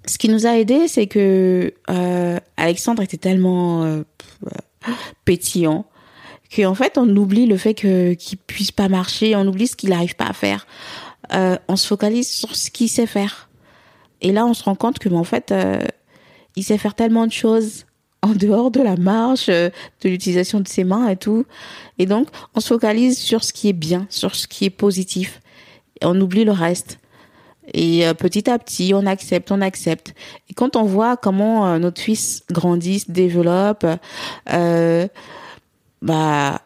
ce qui nous a aidé, c'est que euh, Alexandre était tellement euh, pétillant qu'en fait on oublie le fait que qu'il puisse pas marcher, on oublie ce qu'il n'arrive pas à faire. Euh, on se focalise sur ce qu'il sait faire. Et là, on se rend compte que, en fait, euh, il sait faire tellement de choses en dehors de la marche, euh, de l'utilisation de ses mains et tout. Et donc, on se focalise sur ce qui est bien, sur ce qui est positif. Et on oublie le reste. Et euh, petit à petit, on accepte, on accepte. Et quand on voit comment euh, notre fils grandit, se développe, euh, bah,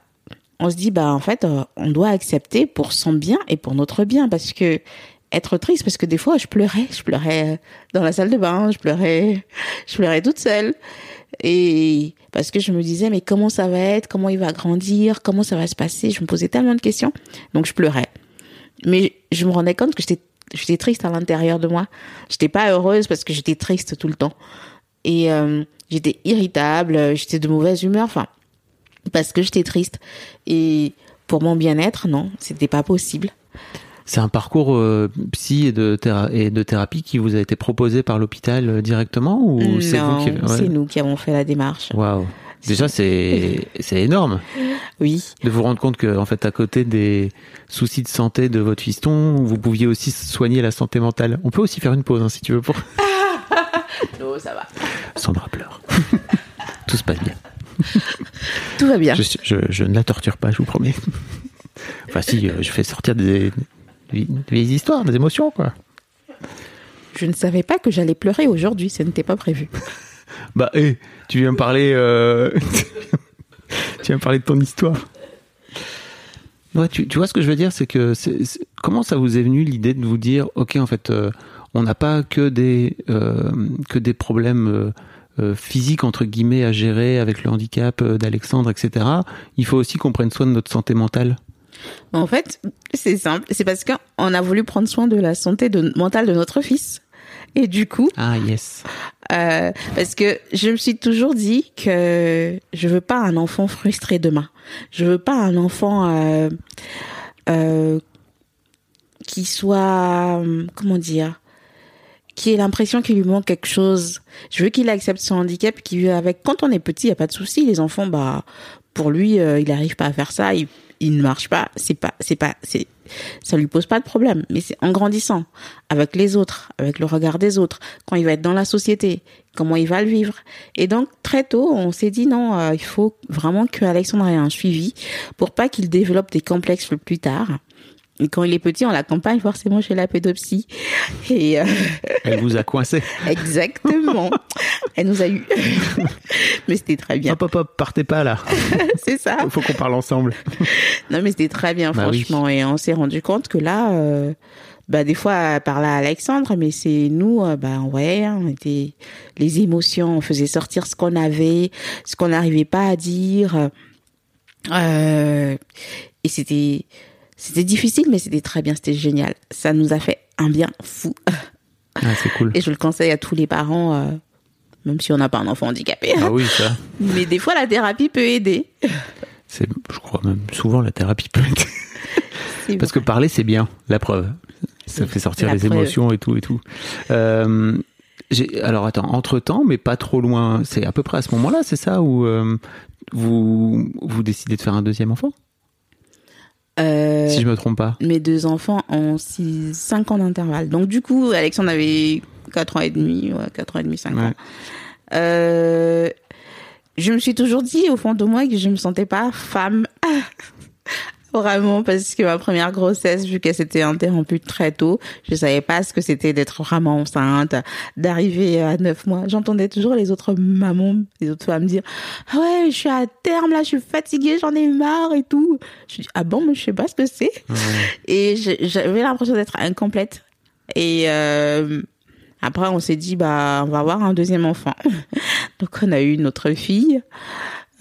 on se dit, bah, en fait, euh, on doit accepter pour son bien et pour notre bien, parce que être triste, parce que des fois, je pleurais, je pleurais dans la salle de bain, je pleurais, je pleurais toute seule. Et parce que je me disais, mais comment ça va être? Comment il va grandir? Comment ça va se passer? Je me posais tellement de questions. Donc, je pleurais. Mais je me rendais compte que j'étais, j'étais triste à l'intérieur de moi. J'étais pas heureuse parce que j'étais triste tout le temps. Et euh, j'étais irritable, j'étais de mauvaise humeur, enfin, parce que j'étais triste. Et pour mon bien-être, non, c'était pas possible. C'est un parcours euh, psy et de, théra- et de thérapie qui vous a été proposé par l'hôpital euh, directement ou c'est vous qui ouais. c'est nous qui avons fait la démarche. Waouh. Déjà c'est énorme Oui. de vous rendre compte que en fait à côté des soucis de santé de votre fiston, vous pouviez aussi soigner la santé mentale. On peut aussi faire une pause hein, si tu veux pour Non, ça va. Sandra pleure. Tout se passe bien. Tout va bien. Je, je, je ne la torture pas, je vous promets. Enfin si, euh, je fais sortir des, des vieilles histoires, des émotions quoi. Je ne savais pas que j'allais pleurer aujourd'hui, ce n'était pas prévu. Bah, hé, tu viens me parler. euh, tu viens me parler de ton histoire. Ouais, tu, tu vois ce que je veux dire, c'est que c'est- c'est- comment ça vous est venu l'idée de vous dire, ok, en fait, euh, on n'a pas que des euh, que des problèmes physiques entre guillemets à gérer avec le handicap d'Alexandre, etc. Il faut aussi qu'on prenne soin de notre santé mentale. En fait, c'est simple, c'est parce qu'on a voulu prendre soin de la santé de, mentale de notre fils. Et du coup, Ah yes. euh, parce que je me suis toujours dit que je veux pas un enfant frustré demain. Je veux pas un enfant euh, euh, qui soit comment dire, qui ait l'impression qu'il lui manque quelque chose. Je veux qu'il accepte son handicap, qu'il avec. Quand on est petit, il y a pas de souci. Les enfants, bah, pour lui, il n'arrive pas à faire ça. Il, il ne marche pas. C'est pas, c'est pas, c'est, ça lui pose pas de problème. Mais c'est en grandissant, avec les autres, avec le regard des autres, quand il va être dans la société, comment il va le vivre. Et donc très tôt, on s'est dit non, euh, il faut vraiment que Alexandre ait un suivi pour pas qu'il développe des complexes plus tard. Quand il est petit, on l'accompagne forcément chez la pédopsie. Et euh, Elle vous a coincé. exactement, elle nous a eu. mais c'était très bien. Hop hop hop, partez pas là. C'est ça. Il faut qu'on parle ensemble. Non, mais c'était très bien, Bah oui. franchement. Et on s'est rendu compte que là, euh, bah, des fois, elle parlait à Alexandre, mais c'est nous, euh, bah, ouais, on était, les émotions, on faisait sortir ce qu'on avait, ce qu'on n'arrivait pas à dire. Euh, et c'était, c'était difficile, mais c'était très bien, c'était génial. Ça nous a fait un bien fou. Ah, c'est cool. Et je le conseille à tous les parents, euh, même si on n'a pas un enfant handicapé. Ah oui, ça. Mais des fois, la thérapie peut aider. C'est, je crois même souvent la thérapie peut. C'est Parce que parler, c'est bien, la preuve. Ça fait sortir La les preuve. émotions et tout et tout. Euh, j'ai, alors attends, entre temps, mais pas trop loin. C'est à peu près à ce moment-là, c'est ça où euh, vous vous décidez de faire un deuxième enfant, Euh, si je me trompe pas. mes deux enfants ont 6, 5 ans d'intervalle. Donc du coup, Alexandre avait 4 ans et demi, ouais, 4 ans et demi, 5 Ouais. ans. Euh, je me suis toujours dit au fond de moi que je me sentais pas femme. Vraiment, parce que ma première grossesse, vu qu'elle s'était interrompue très tôt, je savais pas ce que c'était d'être vraiment enceinte, d'arriver à 9 mois. J'entendais toujours les autres mamans, les autres femmes dire, ah ouais, je suis à terme, là, je suis fatiguée, j'en ai marre et tout. Je dis, ah bon, mais je sais pas ce que c'est. Et j'avais l'impression d'être incomplète. Et euh, après, on s'est dit, bah, on va avoir un deuxième enfant. Donc, on a eu notre fille.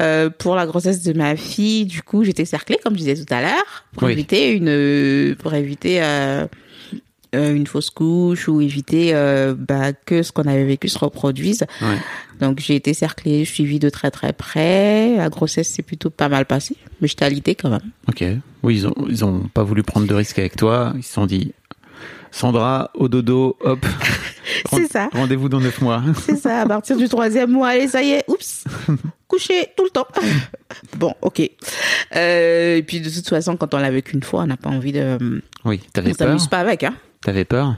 Euh, pour la grossesse de ma fille, du coup, j'étais cerclée, comme je disais tout à l'heure, pour Oui. éviter une, pour éviter euh, euh, une fausse couche ou éviter euh, bah, que ce qu'on avait vécu se reproduise. Ouais. Donc, j'ai été cerclée, suivie de très très près. La grossesse s'est plutôt pas mal passée, mais j'étais alitée quand même. Ok. Oui, ils ont ils ont pas voulu prendre de risques avec toi. Ils se sont dit, Sandra, au dodo, hop. C'est ça. Rendez-vous dans neuf mois. C'est ça, à partir du troisième mois, allez, ça y est, oups, coucher tout le temps. Bon, ok. Euh, et puis de toute façon, quand on l'a vu qu'une fois, on n'a pas envie de... Oui. T'avais On peur. s'amuse pas avec, hein. T'avais peur?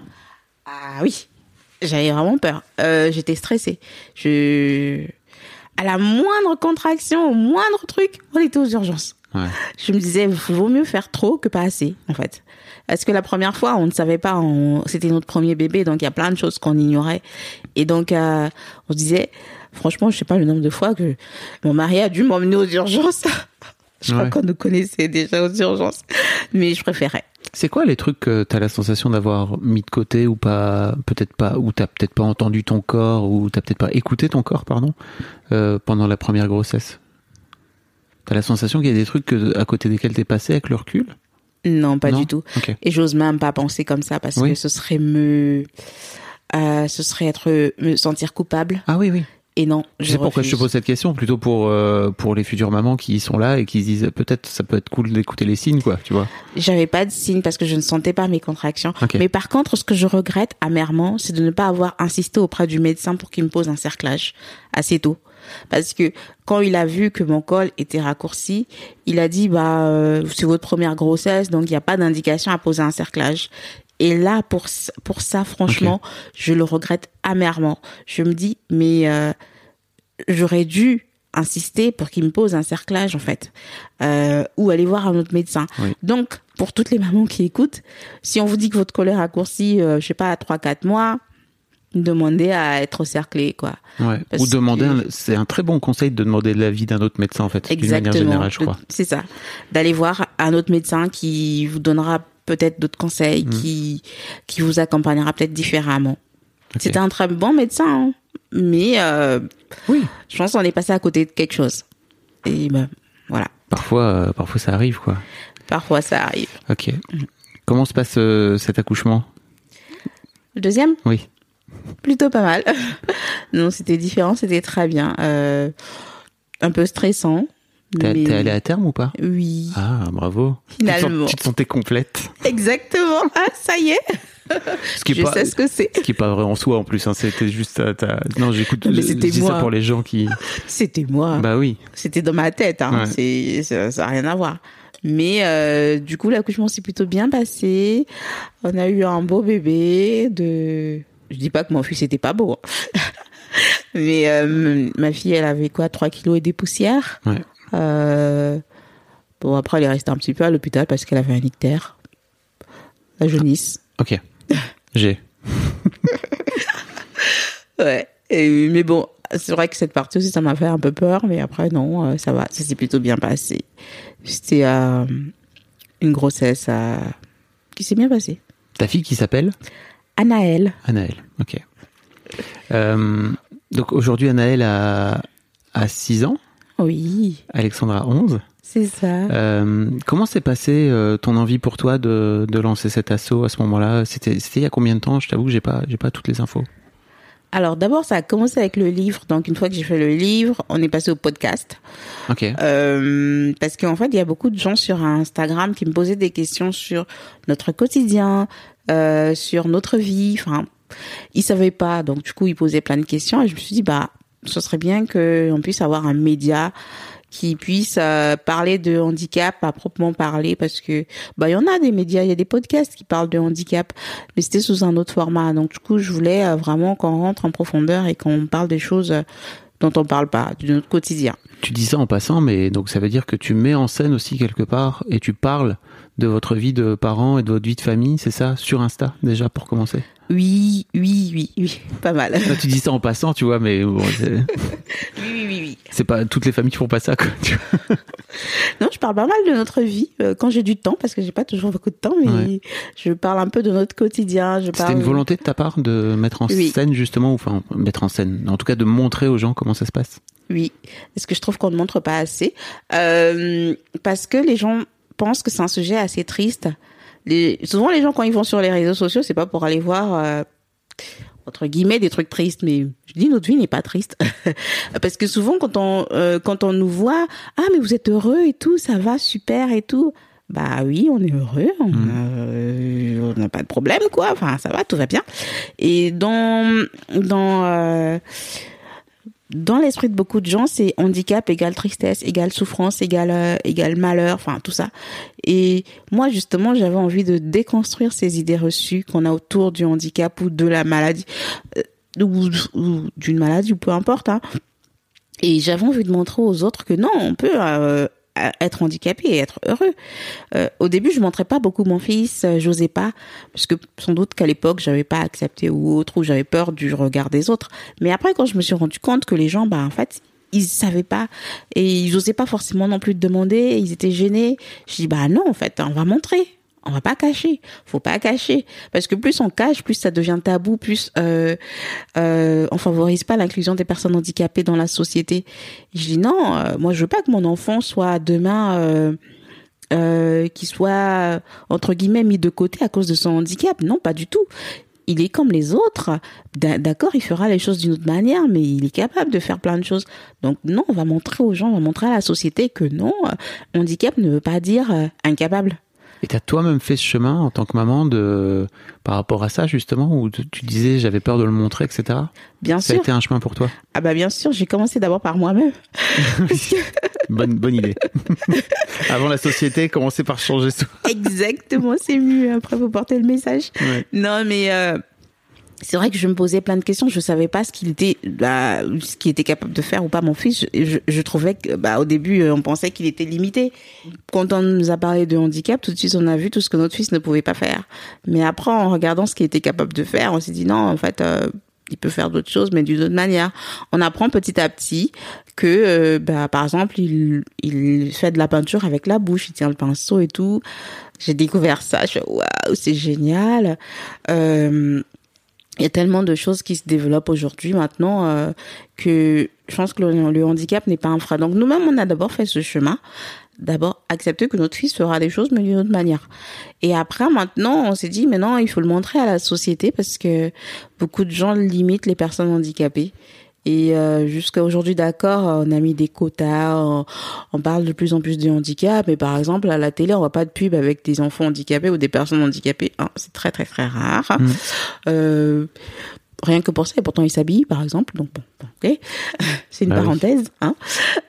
Ah oui, j'avais vraiment peur. Euh, J'étais stressée. Je... À la moindre contraction, au moindre truc, on était aux urgences. Ouais. Je me disais, vaut mieux faire trop que pas assez, en fait. Parce que la première fois, on ne savait pas, on... c'était notre premier bébé, donc il y a plein de choses qu'on ignorait. Et donc, euh, on se disait, franchement, je sais pas le nombre de fois que mon mari a dû m'emmener aux urgences. je crois qu'on nous connaissait déjà aux urgences, mais je préférais. C'est quoi les trucs que tu as la sensation d'avoir mis de côté ou pas, peut-être pas, ou t'as peut-être pas entendu ton corps ou t'as peut-être pas écouté ton corps, pardon, euh, pendant la première grossesse? T'as la sensation qu'il y a des trucs que, à côté desquels t'es passé avec le recul? Non, pas Non du tout. Et j'ose même pas penser comme ça parce Oui. que ce serait me, euh, ce serait être me sentir coupable. Ah oui, oui. Et non, Je sais pourquoi je te pose cette question, plutôt pour euh, pour les futures mamans qui sont là et qui se disent peut-être ça peut être cool d'écouter les signes, quoi, tu vois. J'avais pas de signe parce que je ne sentais pas mes contractions. Mais par contre, ce que je regrette amèrement, c'est de ne pas avoir insisté auprès du médecin pour qu'il me pose un cerclage assez tôt. Parce que quand il a vu que mon col était raccourci, il a dit bah euh, c'est votre première grossesse donc il n'y a pas d'indication à poser un cerclage. Et là pour pour ça franchement, je le regrette amèrement. Je me dis mais euh, j'aurais dû insister pour qu'il me pose un cerclage en fait euh, ou aller voir un autre médecin. Oui. Donc pour toutes les mamans qui écoutent, si on vous dit que votre colère raccourci euh, je sais pas à 3 4 mois, demandez à être cerclé quoi. Ouais. Ou demander, que- c'est un très bon conseil de demander l'avis d'un autre médecin en fait, d'une manière Exactement. générale, je crois. C'est ça. D'aller voir un autre médecin qui vous donnera peut-être d'autres conseils, Mm. qui qui vous accompagnera peut-être différemment. Ok. C'était un très bon médecin, hein. mais euh, Oui. je pense qu'on est passé à côté de quelque chose. Et ben, voilà. Parfois, euh, parfois ça arrive, quoi. Parfois, ça arrive. Ok. Comment se passe euh, cet accouchement? Le deuxième, Oui. Plutôt pas mal. non, c'était différent, c'était très bien. Euh, un peu stressant. T'es mais- allée à terme ou pas? Oui, Ah, bravo. Finalement. Tu te, sentais complète. exactement. Ah, ça y est, Ce qui est je pas, sais ce que c'est. ce qui est pas vrai en soi en plus. Hein. C'était juste. euh, ta- Non, j'écoute. Mais je c'était dis ça moi. pour les gens qui. C'était moi. Bah oui. C'était dans ma tête, hein. Ouais. Ça, ça a rien à voir. Mais euh, du coup, l'accouchement s'est plutôt bien passé. On a eu un beau bébé. De, je dis pas que mon fils était pas beau, hein. mais euh, ma fille, elle avait quoi, 3 kilos et des poussières? Ouais. Euh, bon, après, elle est restée un petit peu à l'hôpital parce qu'elle avait un ictère, la jaunisse. Ok. J'ai. Ouais. Et, mais bon, c'est vrai que cette partie aussi, ça m'a fait un peu peur, mais après, non, euh, ça va, ça s'est plutôt bien passé. C'était euh, une grossesse qui s'est bien passée. Ta fille qui s'appelle? Anaël, Anaël. Ok. Euh, donc aujourd'hui, Anaël a, a 6 ans. oui, Alexandra 11. c'est ça. Euh, comment s'est passé euh, ton envie pour toi de, de lancer cet assaut à ce moment-là? C'était c'était il y a combien de temps? Je t'avoue que j'ai pas j'ai pas toutes les infos. Alors d'abord, ça a commencé avec le livre. Donc une fois que j'ai fait le livre, on est passé au podcast. Ok. Euh, parce qu'en fait, il y a beaucoup de gens sur Instagram qui me posaient des questions sur notre quotidien, euh, sur notre vie. Enfin, ils savaient pas, donc du coup, ils posaient plein de questions. Et je me suis dit, bah, ce serait bien qu'on puisse avoir un média qui puisse euh, parler de handicap à proprement parler parce que bah il y en a des médias, il y a des podcasts qui parlent de handicap, mais c'était sous un autre format. Donc du coup, je voulais euh, vraiment qu'on rentre en profondeur et qu'on parle des choses dont on parle pas, de notre quotidien. Tu dis ça en passant, mais donc ça veut dire que tu mets en scène aussi quelque part et tu parles de votre vie de parents et de votre vie de famille, c'est ça, sur Insta déjà pour commencer? Oui, oui, oui, oui, pas mal. Là, tu dis ça en passant, tu vois, mais bon, Oui, oui, oui, oui. c'est pas toutes les familles qui font pas ça. Quoi, tu vois. Non, je parle pas mal de notre vie euh, quand j'ai du temps, parce que j'ai pas toujours beaucoup de temps, mais Ouais. je parle un peu de notre quotidien. Je C'était parle. une volonté de ta part de mettre en Oui. scène justement, ou enfin mettre en scène, en tout cas de montrer aux gens comment ça se passe? Oui, parce que je trouve qu'on ne montre pas assez, Euh, parce que les gens pensent que c'est un sujet assez triste. Les... Souvent, les gens quand ils vont sur les réseaux sociaux, c'est pas pour aller voir. euh, entre guillemets des trucs tristes mais je dis notre vie n'est pas triste. Parce que souvent quand on euh, quand on nous voit ah mais vous êtes heureux et tout ça va super et tout bah oui on est heureux on euh, on n'a pas de problème quoi. Enfin ça va tout va bien. Et dans dans dans l'esprit de beaucoup de gens, c'est handicap égale tristesse, égale souffrance, égale, euh, égale malheur, enfin tout ça. Et moi, justement, j'avais envie de déconstruire ces idées reçues qu'on a autour du handicap ou de la maladie, euh, ou, d'une maladie, ou peu importe. Hein. Et j'avais envie de montrer aux autres que non, on peut euh, être handicapé et être heureux. Euh, au début, je montrais pas beaucoup mon fils, euh, j'osais pas, parce que sans doute qu'à l'époque, j'avais pas accepté ou autre, ou j'avais peur du regard des autres. Mais après, quand je me suis rendu compte que les gens, bah en fait, ils savaient pas et ils osaient pas forcément non plus demander, ils étaient gênés. Je dis bah non, en fait, on va montrer. On va pas cacher, faut pas cacher, parce que plus on cache, plus ça devient tabou, plus euh, euh, on favorise pas l'inclusion des personnes handicapées dans la société. Je dis non, euh, moi je veux pas que mon enfant soit demain euh, euh, qu'il soit entre guillemets mis de côté à cause de son handicap. Non, pas du tout. Il est comme les autres. D'accord, il fera les choses d'une autre manière, mais il est capable de faire plein de choses. Donc non, on va montrer aux gens, on va montrer à la société que non, handicap ne veut pas dire incapable. Et t'as toi-même fait ce chemin en tant que maman de par rapport à ça justement où tu disais j'avais peur de le montrer etc. Bien ça sûr. Ça a été un chemin pour toi? Ah bah bien sûr, j'ai commencé d'abord par moi-même. bonne bonne idée. Avant la société, commencer par changer tout. Exactement, c'est mieux. Après vous porter le message. Ouais. Non mais euh, c'est vrai que je me posais plein de questions. Je savais pas ce qu'il était, bah, ce qu'il était capable de faire ou pas mon fils. Je, je, trouvais que, bah, au début, on pensait qu'il était limité. Quand on nous a parlé de handicap, tout de suite, on a vu tout ce que notre fils ne pouvait pas faire. Mais après, en regardant ce qu'il était capable de faire, on s'est dit non, en fait, euh, il peut faire d'autres choses, mais d'une autre manière. On apprend petit à petit que, euh, bah, par exemple, il, il fait de la peinture avec la bouche, il tient le pinceau et tout. J'ai découvert ça, je waouh, c'est génial. Euh, il y a tellement de choses qui se développent aujourd'hui maintenant euh, que je pense que le, handicap n'est pas un frein. Donc nous-mêmes, on a d'abord fait ce chemin. D'abord, accepter que notre fils fera des choses, mais d'une autre manière. Et après, maintenant, on s'est dit, mais il faut le montrer à la société parce que beaucoup de gens limitent les personnes handicapées. Et euh, jusqu'à aujourd'hui, d'accord, on a mis des quotas, on, on, parle de plus en plus de handicap, mais par exemple, à la télé, on voit pas de pub avec des enfants handicapés ou des personnes handicapées. Hein, c'est très, très, très rare. Mmh. Euh, rien que pour ça, et pourtant ils s'habillent, par exemple. Donc bon, ok, c'est une Ah oui. parenthèse. Hein.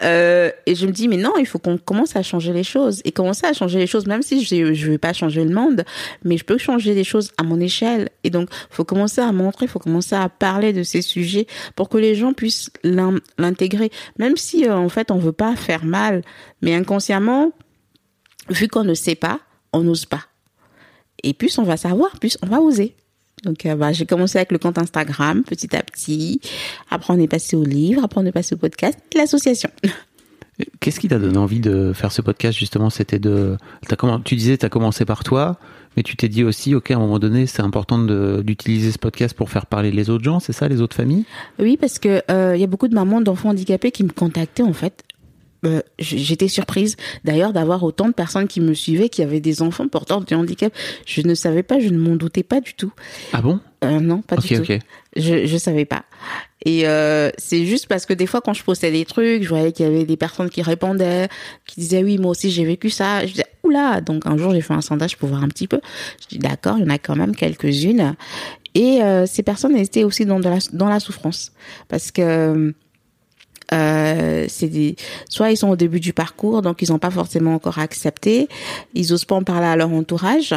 Euh, et je me dis, mais non, il faut qu'on commence à changer les choses et commencer à changer les choses, même si je je vais pas changer le monde, mais je peux changer les choses à mon échelle. Et donc, faut commencer à montrer, faut commencer à parler de ces sujets pour que les gens puissent l'in- l'intégrer, même si euh, en fait on veut pas faire mal, mais inconsciemment, vu qu'on ne sait pas, on n'ose pas. Et plus on va savoir, plus on va oser. Donc, euh, bah, j'ai commencé avec le compte Instagram, petit à petit. Après, on est passé au livre. Après, on est passé au podcast l'association. Qu'est-ce qui t'a donné envie de faire ce podcast justement? C'était de, t'as comment, tu disais, t'as commencé par toi, mais tu t'es dit aussi, ok, à un moment donné, c'est important d'utiliser ce podcast pour faire parler les autres gens, c'est ça, les autres familles? Oui, parce que euh, il y a beaucoup de mamans d'enfants handicapés qui me contactaient en fait. Euh, J'étais surprise d'ailleurs d'avoir autant de personnes qui me suivaient qui avaient des enfants porteurs de handicap. Je ne savais pas, je ne m'en doutais pas du tout. Ah bon? Euh, non, pas du tout. ok. Je je savais pas. Et euh, c'est juste parce que des fois quand je postais des trucs, je voyais qu'il y avait des personnes qui répondaient, qui disaient oui moi aussi j'ai vécu ça. Je disais oula. Donc un jour j'ai fait un sondage pour voir un petit peu. Je dis d'accord, il y en a quand même quelques-unes. Et euh, ces personnes étaient aussi dans de la dans la souffrance parce que euh, c'est soit ils sont au début du parcours donc ils n'ont pas forcément encore accepté. Ils osent pas en parler à leur entourage.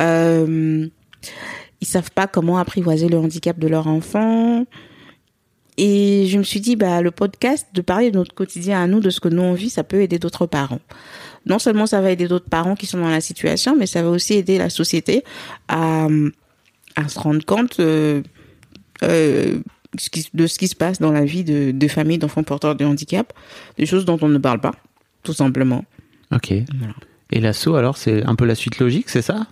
Euh, ils savent pas comment apprivoiser le handicap de leur enfant. Et je me suis dit bah le podcast de parler de notre quotidien à nous de ce que nous on vit ça peut aider d'autres parents. Non seulement ça va aider d'autres parents qui sont dans la situation mais ça va aussi aider la société à à se rendre compte euh, euh, de ce qui se passe dans la vie de, de familles d'enfants porteurs de handicap, des choses dont on ne parle pas, tout simplement. Ok. Et l'assaut, alors, c'est un peu la suite logique, c'est ça?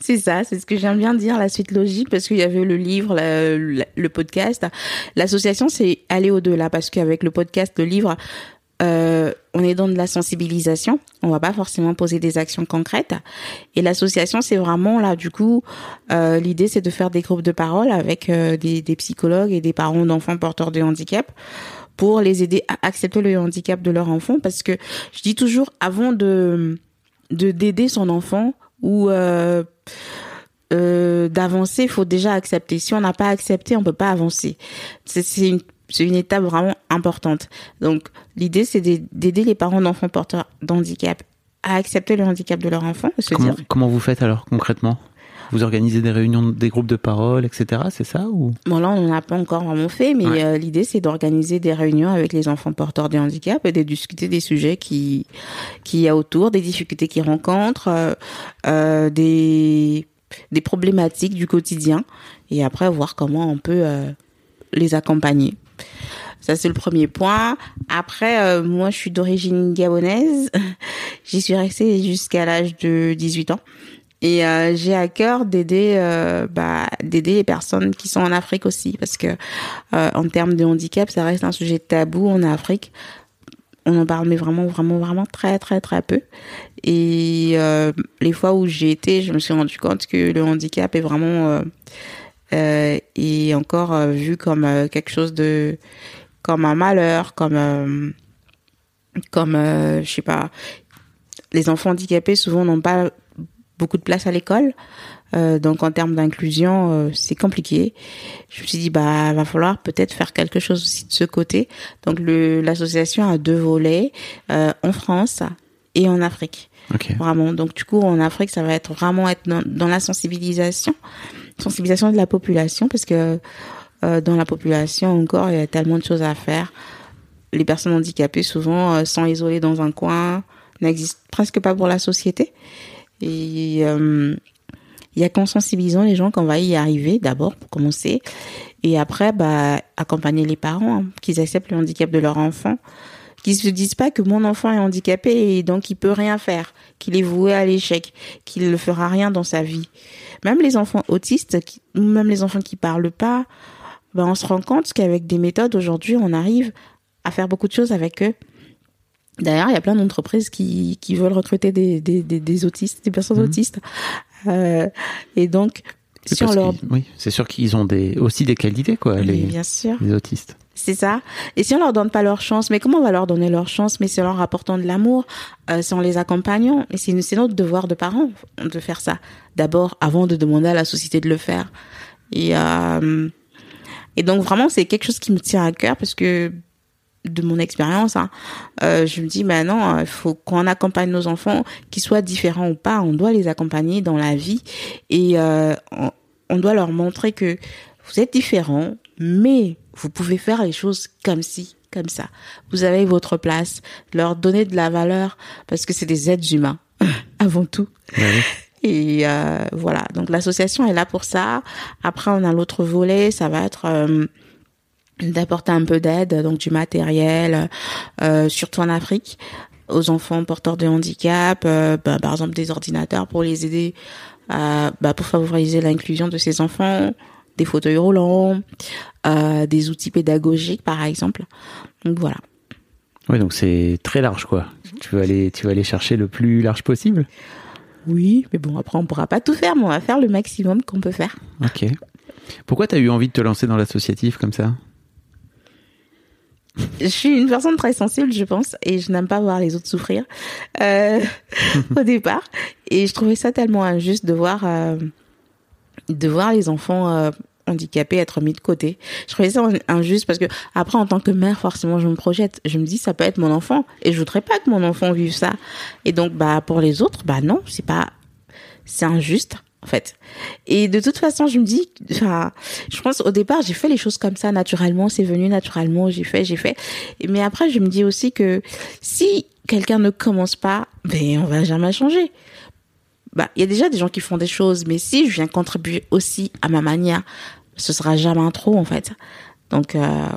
C'est ça, c'est ce que j'aime bien dire, la suite logique, parce qu'il y avait le livre, la- la- le podcast. L'association, c'est aller au-delà, parce qu'avec le podcast, le livre, euh, on est dans de la sensibilisation. On va pas forcément poser des actions concrètes. Et l'association, c'est vraiment là, du coup, euh, l'idée, c'est de faire des groupes de parole avec euh, des, des psychologues et des parents d'enfants porteurs de handicap pour les aider à accepter le handicap de leur enfant. Parce que je dis toujours, avant de de d'aider son enfant ou euh, euh, d'avancer, il faut déjà accepter. Si on n'a pas accepté, on peut pas avancer. C'est une c'est une étape vraiment importante. Donc l'idée c'est d'ai- d'aider les parents d'enfants porteurs d'handicap à accepter le handicap de leur enfant. se comment, dire, comment vous faites alors concrètement? Vous organisez des réunions, des groupes de parole, etc. C'est ça ou? Bon là on n'en a pas encore vraiment fait, mais Ouais. euh, l'idée c'est d'organiser des réunions avec les enfants porteurs de handicap et de discuter des sujets qui qui y a autour, des difficultés qu'ils rencontrent, euh, euh, des des problématiques du quotidien et après voir comment on peut les accompagner. Ça c'est le premier point. Après euh, moi je suis d'origine gabonaise. J'y suis restée jusqu'à l'âge de 18 ans. Et euh, j'ai à cœur d'aider euh, bah, d'aider les personnes qui sont en Afrique aussi parce que en termes de handicap, ça reste un sujet tabou en Afrique. On en parle mais vraiment vraiment vraiment très très très peu. Et les fois où j'ai été, je me suis rendu compte que le handicap est vraiment euh, est encore vu comme quelque chose de comme un malheur, comme comme je sais pas les enfants handicapés souvent n'ont pas beaucoup de place à l'école. Euh, donc en termes d'inclusion, euh, c'est compliqué. Je me suis dit bah va falloir peut-être faire quelque chose aussi de ce côté. Donc l'association a deux volets euh, en France et en Afrique. Vraiment. Donc du coup en Afrique, ça va être vraiment être dans, la sensibilisation, sensibilisation de la population parce que euh, dans la population encore il y a tellement de choses à faire. Les personnes handicapées souvent sont isolées dans un coin, n'existent presque pas pour la société. Et euh, il y a qu'en sensibilisant les gens qu'on va y arriver d'abord pour commencer et après bah accompagner les parents hein, qu'ils acceptent le handicap de leur enfant qu'ils se disent pas que mon enfant est handicapé et donc il peut rien faire qu'il est voué à l'échec qu'il ne fera rien dans sa vie même les enfants autistes ou même les enfants qui parlent pas bah on se rend compte qu'avec des méthodes aujourd'hui on arrive à faire beaucoup de choses avec eux D'ailleurs, il y a plein d'entreprises qui, qui veulent recruter des, des, des, autistes, des personnes mmh. autistes. Euh, et donc, on leur... Oui, c'est sûr qu'ils ont des, aussi des qualités, quoi, les, bien sûr. les autistes. C'est ça. Et si on leur donne pas leur chance, mais comment on va leur donner leur chance Mais c'est en leur apportant de l'amour, euh, c'est en les accompagnant. Et c'est notre devoir de parents de faire ça. D'abord, avant de demander à la société de le faire. Et, euh, et donc vraiment, c'est quelque chose qui me tient à cœur parce que de mon expérience, hein, euh, je me dis maintenant, il faut qu'on accompagne nos enfants, qu'ils soient différents ou pas, on doit les accompagner dans la vie et euh, on, doit leur montrer que vous êtes différents, mais vous pouvez faire les choses comme ci, comme ça. Vous avez votre place, leur donner de la valeur parce que c'est des êtres humains avant tout. Et euh, voilà, donc l'association est là pour ça. Après, on a l'autre volet, ça va être euh, d'apporter un peu d'aide, donc du matériel, euh, surtout en Afrique, aux enfants porteurs de handicap, euh, bah, par exemple des ordinateurs pour les aider, euh, bah, pour favoriser l'inclusion de ces enfants, des fauteuils roulants, euh, des outils pédagogiques par exemple. Donc voilà. Oui, donc c'est très large quoi. Tu vas aller, tu vas aller chercher le plus large possible? Oui, mais bon après on pourra pas tout faire, mais on va faire le maximum qu'on peut faire. Ok. Pourquoi tu as eu envie de te lancer dans l'associatif comme ça? Je suis une personne très sensible, je pense, et je n'aime pas voir les autres souffrir euh, au départ. Et je trouvais ça tellement injuste de voir euh, de voir les enfants euh, handicapés être mis de côté. Je trouvais ça injuste parce que après, en tant que mère, forcément, je me projette. Je me dis, ça peut être mon enfant, et je voudrais pas que mon enfant vive ça. Et donc, bah pour les autres, bah non, c'est pas, c'est injuste en fait. Et de toute façon, je me dis, enfin, je pense au départ, j'ai fait les choses comme ça naturellement, c'est venu naturellement, j'ai fait, j'ai fait. Mais après, je me dis aussi que si quelqu'un ne commence pas, ben on va jamais changer. Bah, il y a déjà des gens qui font des choses, mais si je viens contribuer aussi à ma manière, ce sera jamais trop en fait. Donc euh,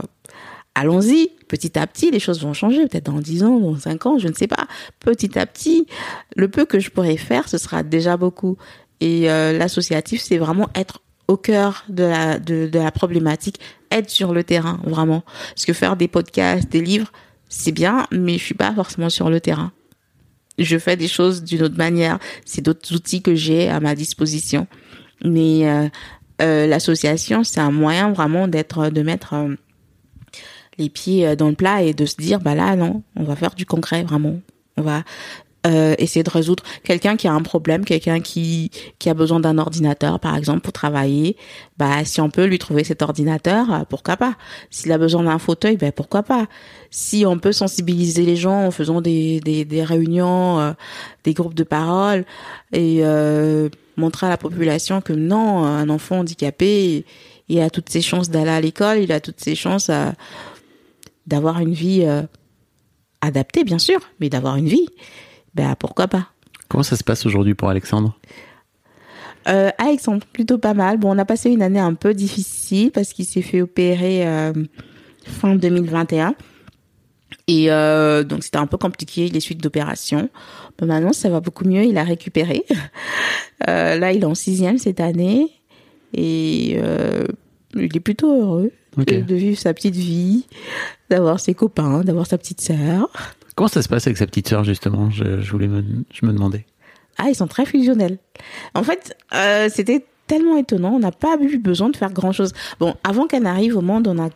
allons-y, petit à petit, les choses vont changer, peut-être dans 10 ans, dans 5 ans, je ne sais pas. Petit à petit, le peu que je pourrais faire, ce sera déjà beaucoup. Et euh, l'associatif, c'est vraiment être au cœur de la, problématique, être sur le terrain, vraiment. Parce que faire des podcasts, des livres, c'est bien, mais je suis pas forcément sur le terrain. Je fais des choses d'une autre manière. C'est d'autres outils que j'ai à ma disposition. Mais euh, euh, l'association, c'est un moyen vraiment d'être, de mettre les pieds dans le plat et de se dire, bah là, non, on va faire du concret, vraiment. On va euh, essayer de résoudre quelqu'un qui a un problème, quelqu'un qui qui a besoin d'un ordinateur par exemple pour travailler, bah si on peut lui trouver cet ordinateur, euh, pourquoi pas. S'il a besoin d'un fauteuil, ben pourquoi pas. Si on peut sensibiliser les gens en faisant des des, des réunions, euh, des groupes de parole et euh, montrer à la population que non, un enfant handicapé, il a toutes ses chances d'aller à l'école, il a toutes ses chances d'avoir une vie adaptée bien sûr, mais d'avoir une vie ben pourquoi pas. Comment ça se passe aujourd'hui pour Alexandre? Euh, Alexandre, plutôt pas mal. Bon, on a passé une année un peu difficile parce qu'il s'est fait opérer euh, fin 2021. Et euh, donc c'était un peu compliqué les suites d'opération. Mais maintenant ça va beaucoup mieux, il a récupéré. Euh, là il est en sixième cette année et euh, il est plutôt heureux de, de vivre sa petite vie, d'avoir ses copains, d'avoir sa petite sœur. Comment ça se passe avec sa petite sœur justement? Je, je voulais me, je me demandais. Ah ils sont très fusionnels. En fait euh, c'était tellement étonnant, on n'a pas eu besoin de faire grand chose. Bon avant qu'elle n'arrive au monde on a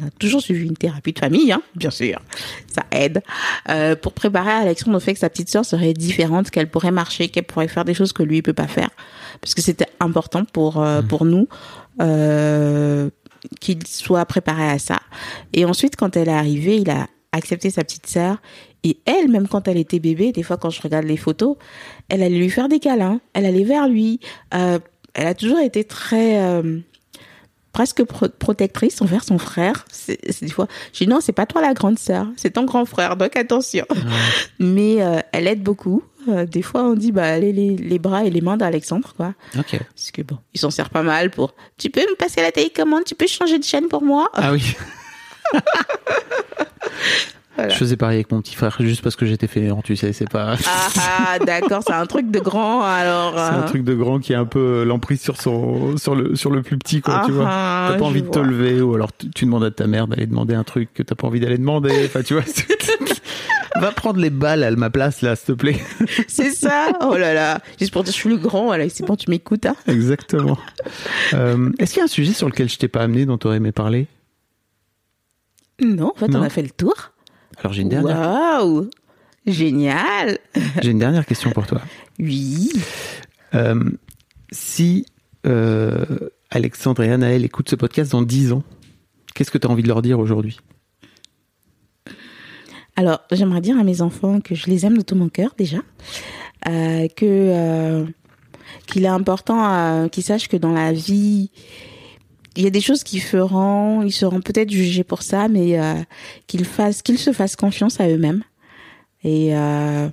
on a toujours suivi une thérapie de famille, hein, bien sûr. Ça aide. Euh, pour préparer Alexandre au fait que sa petite sœur serait différente, qu'elle pourrait marcher, qu'elle pourrait faire des choses que lui ne peut pas faire. Parce que c'était important pour, euh, pour nous euh, qu'il soit préparé à ça. Et ensuite, quand elle est arrivée, il a accepté sa petite sœur. Et elle, même quand elle était bébé, des fois quand je regarde les photos, elle allait lui faire des câlins, elle allait vers lui. Euh, elle a toujours été très... euh, presque pro- protectrice envers son frère. C'est des fois, je dis non, c'est pas toi la grande sœur, c'est ton grand frère, donc attention. Mais euh, elle aide beaucoup. Des fois, on dit bah allez les, les bras et les mains d'Alexandre quoi. Ok. Parce que bon, il s'en sert pas mal pour. Tu peux me passer la télécommande, tu peux changer de chaîne pour moi? Ah oui. Voilà. Je faisais pareil avec mon petit frère juste parce que j'étais fainéant, tu sais, c'est pas. Ah, ah, d'accord, c'est un truc de grand alors. C'est un euh, truc de grand qui a un peu l'emprise sur son sur le sur le plus petit quoi, tu Ah, vois. ah, T'as pas envie de te vois. lever ou alors tu, tu demandes à ta mère d'aller demander un truc que t'as pas envie d'aller demander. Enfin, tu vois. Va prendre les balles à ma place là, s'il te plaît. C'est ça. Oh là là. Juste pour dire, je suis le grand. Voilà, c'est bon, tu m'écoutes. Hein. Exactement. Euh, Est-ce qu'il y a un sujet sur lequel je t'ai pas amené dont t'aurais aimé parler? Non, en fait, Non. on a fait le tour. Alors j'ai une dernière Waouh, génial. j'ai une dernière question pour toi. Oui. Euh, si euh, Alexandre et Anaël écoutent ce podcast dans 10 ans, qu'est-ce que tu as envie de leur dire aujourd'hui? Alors, j'aimerais dire à mes enfants que je les aime de tout mon cœur déjà, euh, que euh, qu'il est important euh, qu'ils sachent que dans la vie, il y a des choses qu'ils feront, ils seront peut-être jugés pour ça, mais euh, qu'ils fassent, qu'ils se fassent confiance à eux-mêmes et euh,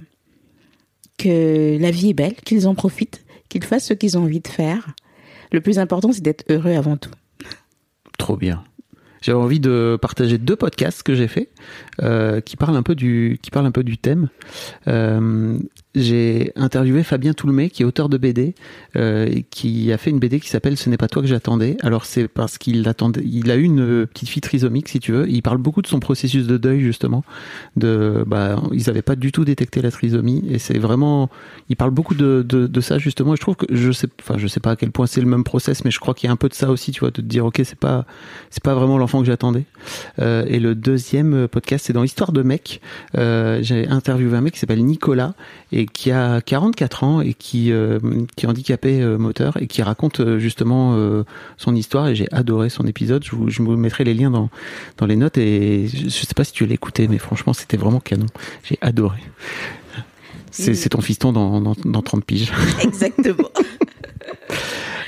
que la vie est belle, qu'ils en profitent, qu'ils fassent ce qu'ils ont envie de faire. Le plus important, c'est d'être heureux avant tout. Trop bien. J'avais envie de partager deux podcasts que j'ai fait euh, qui parlent un peu du qui parlent un peu du thème. J'ai interviewé Fabien Toulmé qui est auteur de BD euh, qui a fait une BD qui s'appelle Ce n'est pas toi que j'attendais. Alors c'est parce qu'il attendait il a eu une euh, petite fille trisomique si tu veux, il parle beaucoup de son processus de deuil justement de bah ils avaient pas du tout détecté la trisomie et c'est vraiment il parle beaucoup de, de, de ça justement et je trouve que je sais enfin je sais pas à quel point c'est le même process mais je crois qu'il y a un peu de ça aussi tu vois de te dire OK c'est pas c'est pas vraiment l'enfant que j'attendais. Euh, et le deuxième podcast, c'est dans Histoire de mec. Euh, J'ai interviewé un mec qui s'appelle Nicolas et qui a 44 ans et qui, euh, qui est handicapé euh, moteur et qui raconte euh, justement son histoire. Et j'ai adoré son épisode. Je vous, je vous mettrai les liens dans, dans les notes. Et je, je sais pas si tu l'as écouté, mais franchement, c'était vraiment canon. J'ai adoré. C'est c'est ton fiston dans, dans, dans 30 piges. Exactement.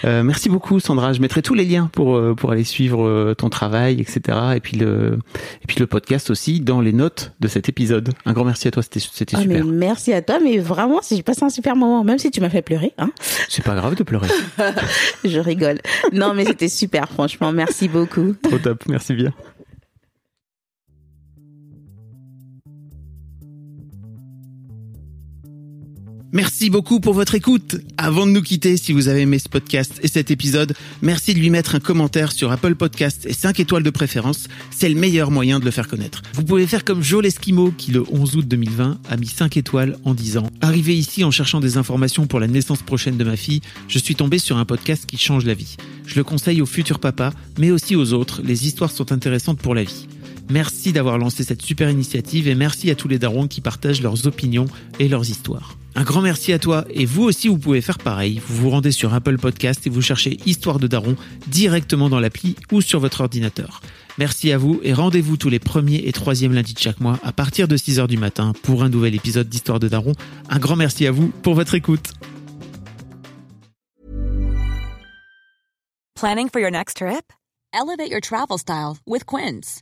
Euh, merci beaucoup Sandra. Je mettrai tous les liens pour euh, pour aller suivre euh, ton travail, etc. Et puis le et puis le podcast aussi dans les notes de cet épisode. Un grand merci à toi. C'était c'était Ah, mais super. merci à toi, mais vraiment, j'ai passé un super moment, même si tu m'as fait pleurer. Hein. C'est pas grave de pleurer. Je rigole. Non, mais c'était super, franchement. Merci beaucoup. Trop top. Merci bien. Merci beaucoup pour votre écoute. Avant de nous quitter, si vous avez aimé ce podcast et cet épisode, merci de lui mettre un commentaire sur Apple Podcast et 5 étoiles de préférence. C'est le meilleur moyen de le faire connaître. Vous pouvez faire comme Joe Lesquimo qui, le 11 août 2020, a mis 5 étoiles en disant Arrivé ici en cherchant des informations pour la naissance prochaine de ma fille, je suis tombé sur un podcast qui change la vie. Je le conseille aux futurs papas, mais aussi aux autres. Les histoires sont intéressantes pour la vie. Merci d'avoir lancé cette super initiative et merci à tous les darons qui partagent leurs opinions et leurs histoires. Un grand merci à toi et vous aussi vous pouvez faire pareil. Vous vous rendez sur Apple Podcast et vous cherchez Histoire de Daron directement dans l'appli ou sur votre ordinateur. Merci à vous et rendez-vous tous les premiers et troisièmes lundis de chaque mois à partir de 6h du matin pour un nouvel épisode d'Histoire de Daron. Un grand merci à vous pour votre écoute. Planning for your next trip? Elevate your travel style with Quince.